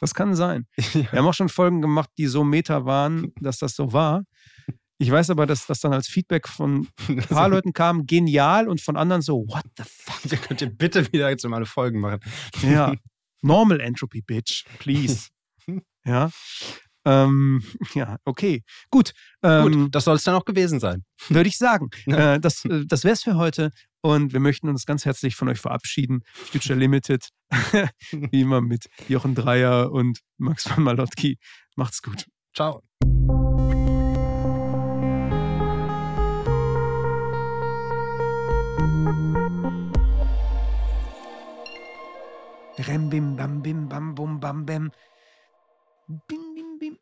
Speaker 1: Das kann sein. Ja. Wir haben auch schon Folgen gemacht, die so meta waren, dass das so war. Ich weiß aber, dass das dann als Feedback von ein paar Leuten kam, genial und von anderen so, what the fuck?
Speaker 2: Ihr könnt ihr bitte wieder jetzt mal Folgen machen.
Speaker 1: Ja. Normal Entropy, Bitch, please. ja. Ähm, ja, okay. Gut.
Speaker 2: Ähm, Gut, das soll es dann auch gewesen sein.
Speaker 1: Würde ich sagen. Äh, das äh, das wäre es für heute. Und wir möchten uns ganz herzlich von euch verabschieden. Future Limited, wie immer mit Jochen Dreier und Max von Malotki. Macht's gut.
Speaker 2: Ciao.
Speaker 1: Rem bim bam bim. Bing